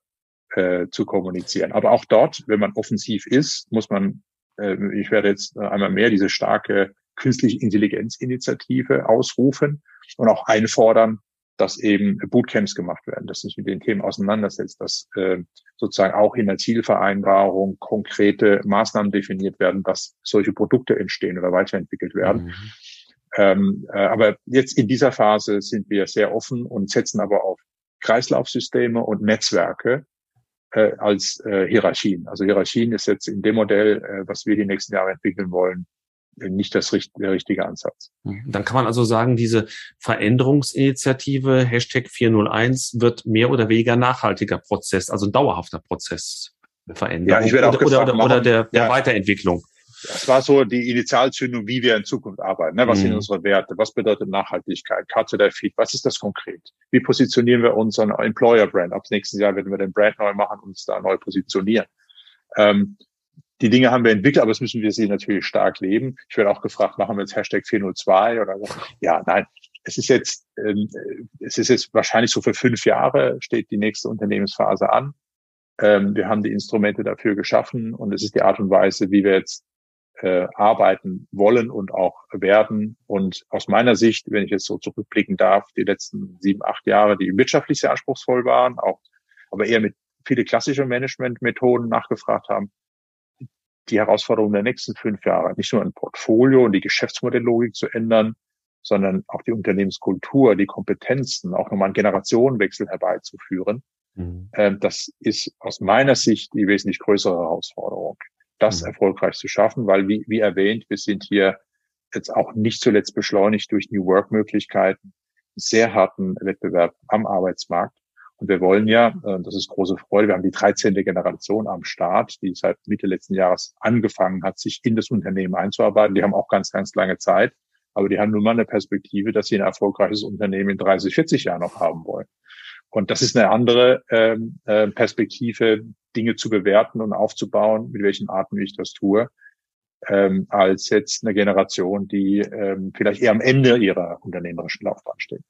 zu kommunizieren. Aber auch dort, wenn man offensiv ist, muss man, ich werde jetzt einmal mehr diese starke künstliche Intelligenzinitiative ausrufen und auch einfordern, dass eben Bootcamps gemacht werden, dass sich mit den Themen auseinandersetzt, dass äh, sozusagen auch in der Zielvereinbarung konkrete Maßnahmen definiert werden, dass solche Produkte entstehen oder weiterentwickelt werden. Mhm. Ähm, äh, aber jetzt in dieser Phase sind wir sehr offen und setzen aber auf Kreislaufsysteme und Netzwerke äh, als äh, Hierarchien. Also Hierarchien ist jetzt in dem Modell, äh, was wir die nächsten Jahre entwickeln wollen, nicht das, der richtige Ansatz. Mhm. Dann kann man also sagen, diese Veränderungsinitiative Hashtag 401 wird mehr oder weniger nachhaltiger Prozess, also ein dauerhafter Prozess verändern. Ja, ich werde auch oder, oder, oder der, der ja. Weiterentwicklung. Das war so die Initialzündung, wie wir in Zukunft arbeiten. Ne? Was mhm. sind unsere Werte? Was bedeutet Nachhaltigkeit? Karte der Feed. Was ist das konkret? Wie positionieren wir unseren Employer Brand? Ab nächstes Jahr werden wir den Brand neu machen und uns da neu positionieren. Ähm, die Dinge haben wir entwickelt, aber es müssen wir sie natürlich stark leben. Ich werde auch gefragt, machen wir jetzt Hashtag 402 oder so. Ja, nein. Es ist jetzt, ähm, es ist jetzt wahrscheinlich so für fünf Jahre steht die nächste Unternehmensphase an. Ähm, wir haben die Instrumente dafür geschaffen und es ist die Art und Weise, wie wir jetzt äh, arbeiten wollen und auch werden. Und aus meiner Sicht, wenn ich jetzt so zurückblicken darf, die letzten sieben, acht Jahre, die wirtschaftlich sehr anspruchsvoll waren, auch aber eher mit viele klassische Managementmethoden nachgefragt haben, die Herausforderung der nächsten fünf Jahre, nicht nur ein Portfolio und die Geschäftsmodelllogik zu ändern, sondern auch die Unternehmenskultur, die Kompetenzen, auch nochmal einen Generationenwechsel herbeizuführen. Mhm. Ähm, das ist aus meiner Sicht die wesentlich größere Herausforderung, das mhm. erfolgreich zu schaffen, weil wie, wie erwähnt, wir sind hier jetzt auch nicht zuletzt beschleunigt durch New Work Möglichkeiten, sehr harten Wettbewerb am Arbeitsmarkt. Und wir wollen ja, äh, das ist große Freude, wir haben die 13. Generation am Start, die seit Mitte letzten Jahres angefangen hat, sich in das Unternehmen einzuarbeiten. Die haben auch ganz, ganz lange Zeit, aber die haben nun mal eine Perspektive, dass sie ein erfolgreiches Unternehmen in 30, 40 Jahren noch haben wollen. Und das ist eine andere ähm, äh, Perspektive, Dinge zu bewerten und aufzubauen, mit welchen Arten ich das tue, ähm, als jetzt eine Generation, die ähm, vielleicht eher am Ende ihrer unternehmerischen Laufbahn steht.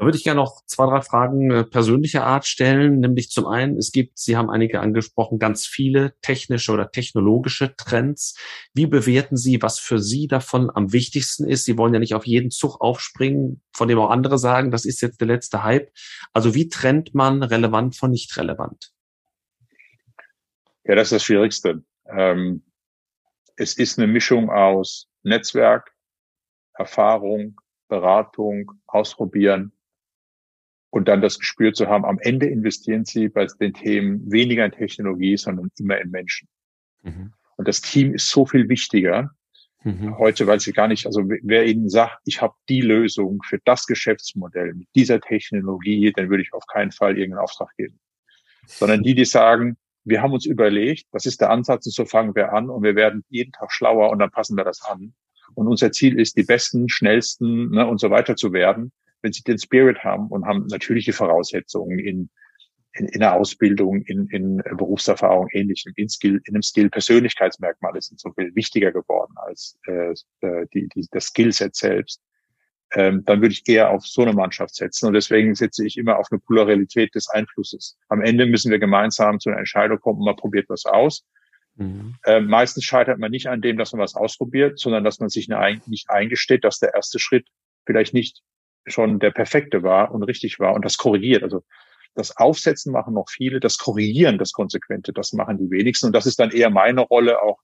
Da würde ich gerne noch zwei, drei Fragen äh, persönlicher Art stellen. Nämlich zum einen, es gibt, Sie haben einige angesprochen, ganz viele technische oder technologische Trends. Wie bewerten Sie, was für Sie davon am wichtigsten ist? Sie wollen ja nicht auf jeden Zug aufspringen, von dem auch andere sagen, das ist jetzt der letzte Hype. Also wie trennt man relevant von nicht relevant? Ja, das ist das Schwierigste. Ähm, es ist eine Mischung aus Netzwerk, Erfahrung, Beratung, Ausprobieren und dann das Gespür zu haben, am Ende investieren sie bei den Themen weniger in Technologie, sondern immer in Menschen. Mhm. Und das Team ist so viel wichtiger mhm. heute, weil sie gar nicht, also wer ihnen sagt, ich habe die Lösung für das Geschäftsmodell mit dieser Technologie, dann würde ich auf keinen Fall irgendeinen Auftrag geben. Sondern die, die sagen, wir haben uns überlegt, das ist der Ansatz und so fangen wir an und wir werden jeden Tag schlauer und dann passen wir das an. Und unser Ziel ist, die besten, schnellsten ne, und so weiter zu werden wenn sie den Spirit haben und haben natürliche Voraussetzungen in, in, in der Ausbildung, in, in Berufserfahrung, ähnlichem, in Skill, in einem Skill, Persönlichkeitsmerkmale sind so viel wichtiger geworden als äh, äh, die, die, das Skillset selbst. Ähm, dann würde ich eher auf so eine Mannschaft setzen. Und deswegen setze ich immer auf eine Pluralität des Einflusses. Am Ende müssen wir gemeinsam zu einer Entscheidung kommen, man probiert was aus. Mhm. Ähm, meistens scheitert man nicht an dem, dass man was ausprobiert, sondern dass man sich nicht eingesteht, dass der erste Schritt vielleicht nicht schon der perfekte war und richtig war und das korrigiert. Also das Aufsetzen machen noch viele, das Korrigieren, das Konsequente, das machen die wenigsten. Und das ist dann eher meine Rolle, auch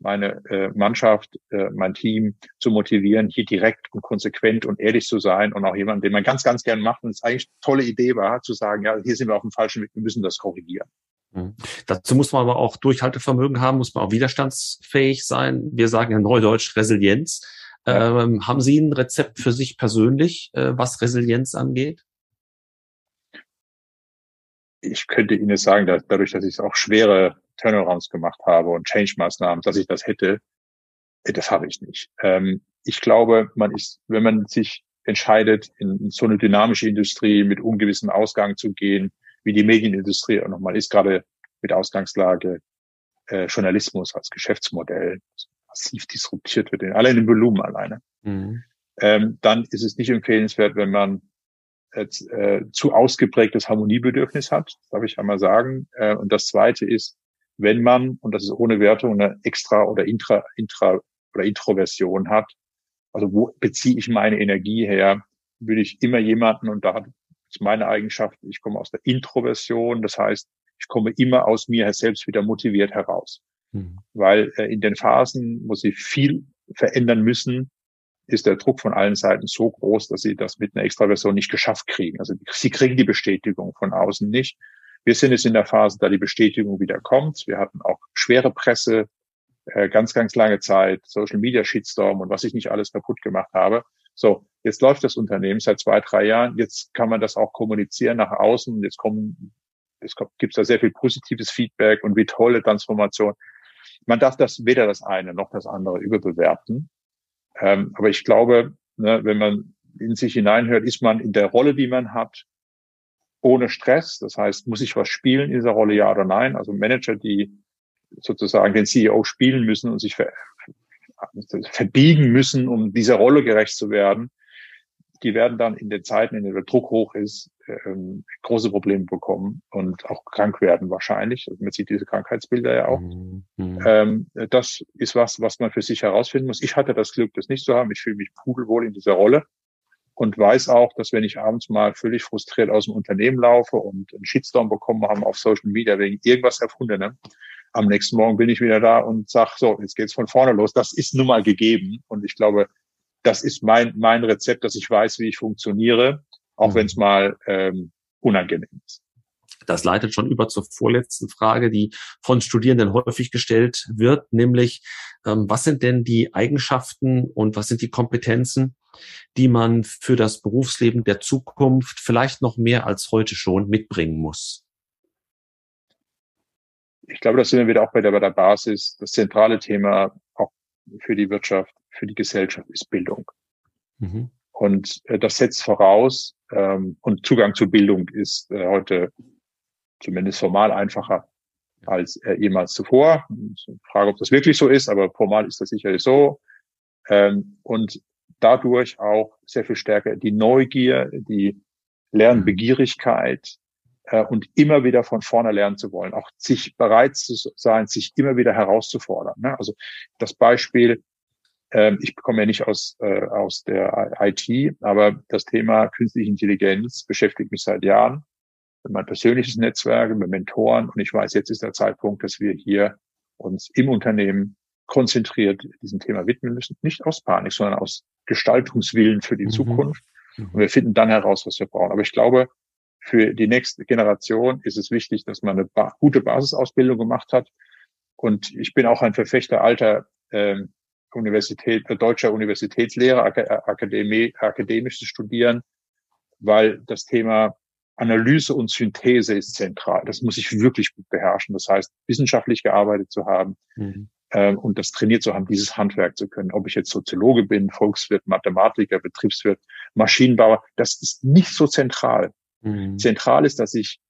meine äh, Mannschaft, äh, mein Team zu motivieren, hier direkt und konsequent und ehrlich zu sein und auch jemanden, den man ganz, ganz gern macht und es eigentlich eine tolle Idee war, zu sagen, ja, hier sind wir auf dem falschen Weg, wir müssen das korrigieren. Mhm. Dazu muss man aber auch Durchhaltevermögen haben, muss man auch widerstandsfähig sein. Wir sagen ja Neudeutsch Resilienz. Ähm, haben Sie ein Rezept für sich persönlich, äh, was Resilienz angeht? Ich könnte Ihnen sagen, dass dadurch, dass ich auch schwere Turnarounds gemacht habe und Change-Maßnahmen, dass ich das hätte, äh, das habe ich nicht. Ähm, ich glaube, man ist, wenn man sich entscheidet, in so eine dynamische Industrie mit ungewissem Ausgang zu gehen, wie die Medienindustrie auch nochmal ist, gerade mit Ausgangslage äh, Journalismus als Geschäftsmodell, massiv disruptiert wird, allein im Volumen alleine, mhm. ähm, dann ist es nicht empfehlenswert, wenn man jetzt, äh, zu ausgeprägtes Harmoniebedürfnis hat, darf ich einmal sagen. Äh, und das Zweite ist, wenn man, und das ist ohne Wertung, eine Extra- oder Intra, Intra oder Introversion hat, also wo beziehe ich meine Energie her, würde ich immer jemanden, und da ist meine Eigenschaft, ich komme aus der Introversion, das heißt, ich komme immer aus mir selbst wieder motiviert heraus. Mhm. Weil äh, in den Phasen, wo sie viel verändern müssen, ist der Druck von allen Seiten so groß, dass sie das mit einer Extraversion nicht geschafft kriegen. Also sie kriegen die Bestätigung von außen nicht. Wir sind jetzt in der Phase, da die Bestätigung wieder kommt. Wir hatten auch schwere Presse, äh, ganz, ganz lange Zeit, Social Media Shitstorm und was ich nicht alles kaputt gemacht habe. So, jetzt läuft das Unternehmen seit zwei, drei Jahren. Jetzt kann man das auch kommunizieren nach außen. Jetzt kommen, es gibt da sehr viel positives Feedback und wie tolle Transformation. Man darf das weder das eine noch das andere überbewerten. Ähm, aber ich glaube, ne, wenn man in sich hineinhört, ist man in der Rolle, die man hat, ohne Stress. Das heißt, muss ich was spielen in dieser Rolle, ja oder nein? Also Manager, die sozusagen den CEO spielen müssen und sich ver verbiegen müssen, um dieser Rolle gerecht zu werden, die werden dann in den Zeiten, in denen der Druck hoch ist, ähm, große Probleme bekommen und auch krank werden wahrscheinlich. Also man sieht diese Krankheitsbilder ja auch. Mhm. Ähm, das ist was, was man für sich herausfinden muss. Ich hatte das Glück, das nicht zu haben. Ich fühle mich pudelwohl in dieser Rolle und weiß auch, dass wenn ich abends mal völlig frustriert aus dem Unternehmen laufe und einen Shitstorm bekommen haben auf Social Media wegen irgendwas Erfundenem, am nächsten Morgen bin ich wieder da und sag so, jetzt geht's von vorne los. Das ist nun mal gegeben. Und ich glaube, das ist mein, mein Rezept, dass ich weiß, wie ich funktioniere, auch mhm. wenn es mal ähm, unangenehm ist. Das leitet schon über zur vorletzten Frage, die von Studierenden häufig gestellt wird, nämlich ähm, was sind denn die Eigenschaften und was sind die Kompetenzen, die man für das Berufsleben der Zukunft vielleicht noch mehr als heute schon mitbringen muss? Ich glaube, das sind wir wieder auch bei der, bei der Basis. Das zentrale Thema auch für die Wirtschaft, für die Gesellschaft ist Bildung. Mhm. Und äh, das setzt voraus, ähm, und Zugang zu Bildung ist äh, heute zumindest formal einfacher als äh, jemals zuvor. Ich frage, ob das wirklich so ist, aber formal ist das sicherlich so. Ähm, und dadurch auch sehr viel stärker die Neugier, die Lernbegierigkeit äh, und immer wieder von vorne lernen zu wollen, auch sich bereit zu sein, sich immer wieder herauszufordern. Ne? Also das Beispiel, ich komme ja nicht aus, äh, aus der IT, aber das Thema künstliche Intelligenz beschäftigt mich seit Jahren mein persönliches Netzwerk, mit Mentoren. Und ich weiß, jetzt ist der Zeitpunkt, dass wir hier uns im Unternehmen konzentriert diesem Thema widmen müssen. Nicht aus Panik, sondern aus Gestaltungswillen für die mhm. Zukunft. Mhm. Und wir finden dann heraus, was wir brauchen. Aber ich glaube, für die nächste Generation ist es wichtig, dass man eine ba gute Basisausbildung gemacht hat. Und ich bin auch ein Verfechter alter äh, Universität, äh, deutscher Universitätslehrer, Ak Akademie, akademisches Studieren, weil das Thema Analyse und Synthese ist zentral. Das muss ich wirklich gut beherrschen. Das heißt, wissenschaftlich gearbeitet zu haben mhm. äh, und das trainiert zu haben, dieses Handwerk zu können. Ob ich jetzt Soziologe bin, Volkswirt, Mathematiker, Betriebswirt, Maschinenbauer, das ist nicht so zentral. Mhm. Zentral ist, dass ich,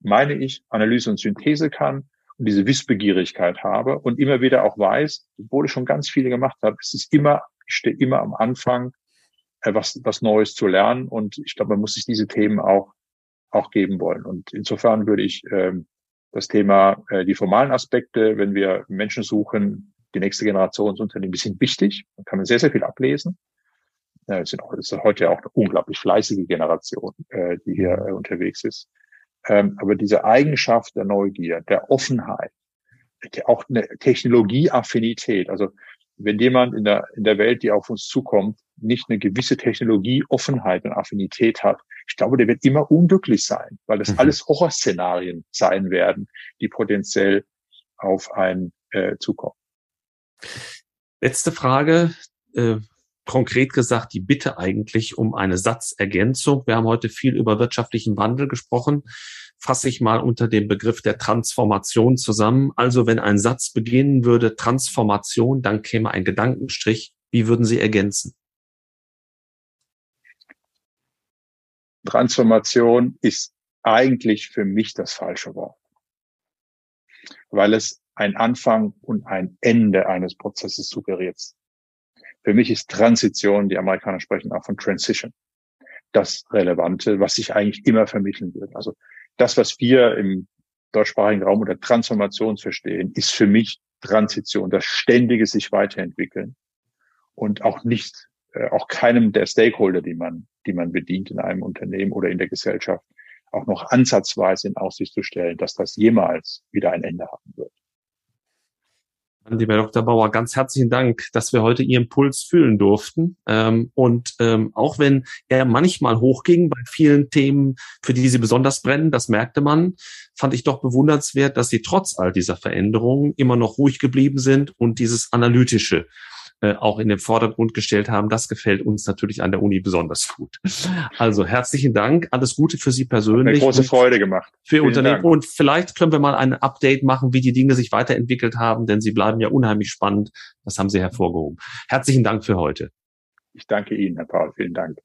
meine ich, Analyse und Synthese kann diese Wissbegierigkeit habe und immer wieder auch weiß, obwohl ich schon ganz viele gemacht habe, es ist immer, ich stehe immer am Anfang, äh, was, was Neues zu lernen. Und ich glaube, man muss sich diese Themen auch auch geben wollen. Und insofern würde ich ähm, das Thema, äh, die formalen Aspekte, wenn wir Menschen suchen, die nächste Generation ins Unternehmen, die sind wichtig. Man kann sehr, sehr viel ablesen. Äh, es, sind auch, es ist heute ja auch eine unglaublich fleißige Generation, äh, die hier äh, unterwegs ist. Ähm, aber diese Eigenschaft der Neugier, der Offenheit, auch eine Technologieaffinität, also wenn jemand in der, in der Welt, die auf uns zukommt, nicht eine gewisse Technologieoffenheit und Affinität hat, ich glaube, der wird immer unglücklich sein, weil das mhm. alles Horrorszenarien sein werden, die potenziell auf einen äh, zukommen. Letzte Frage. Äh, konkret gesagt, die Bitte eigentlich um eine Satzergänzung. Wir haben heute viel über wirtschaftlichen Wandel gesprochen. Fasse ich mal unter dem Begriff der Transformation zusammen. Also wenn ein Satz beginnen würde, Transformation, dann käme ein Gedankenstrich. Wie würden Sie ergänzen? Transformation ist eigentlich für mich das falsche Wort, weil es ein Anfang und ein Ende eines Prozesses suggeriert. Für mich ist Transition, die Amerikaner sprechen auch von Transition, das Relevante, was sich eigentlich immer vermitteln wird. Also das, was wir im deutschsprachigen Raum unter Transformation verstehen, ist für mich Transition, das ständige sich weiterentwickeln und auch nicht, äh, auch keinem der Stakeholder, die man die man bedient in einem Unternehmen oder in der Gesellschaft, auch noch ansatzweise in Aussicht zu stellen, dass das jemals wieder ein Ende haben wird. Lieber Dr. Bauer, ganz herzlichen Dank, dass wir heute Ihren Puls fühlen durften. Ähm, und ähm, auch wenn er manchmal hochging bei vielen Themen, für die Sie besonders brennen, das merkte man, fand ich doch bewundernswert, dass Sie trotz all dieser Veränderungen immer noch ruhig geblieben sind und dieses Analytische äh, auch in den Vordergrund gestellt haben. Das gefällt uns natürlich an der Uni besonders gut. Also herzlichen Dank, alles Gute für Sie persönlich. Hat große Freude gemacht. Für Ihr Unternehmen. Dank. Und vielleicht können wir mal ein Update machen, wie die Dinge sich weiterentwickelt haben, denn sie bleiben ja unheimlich spannend. Das haben Sie hervorgehoben. Herzlichen Dank für heute. Ich danke Ihnen, Herr Paul. Vielen Dank.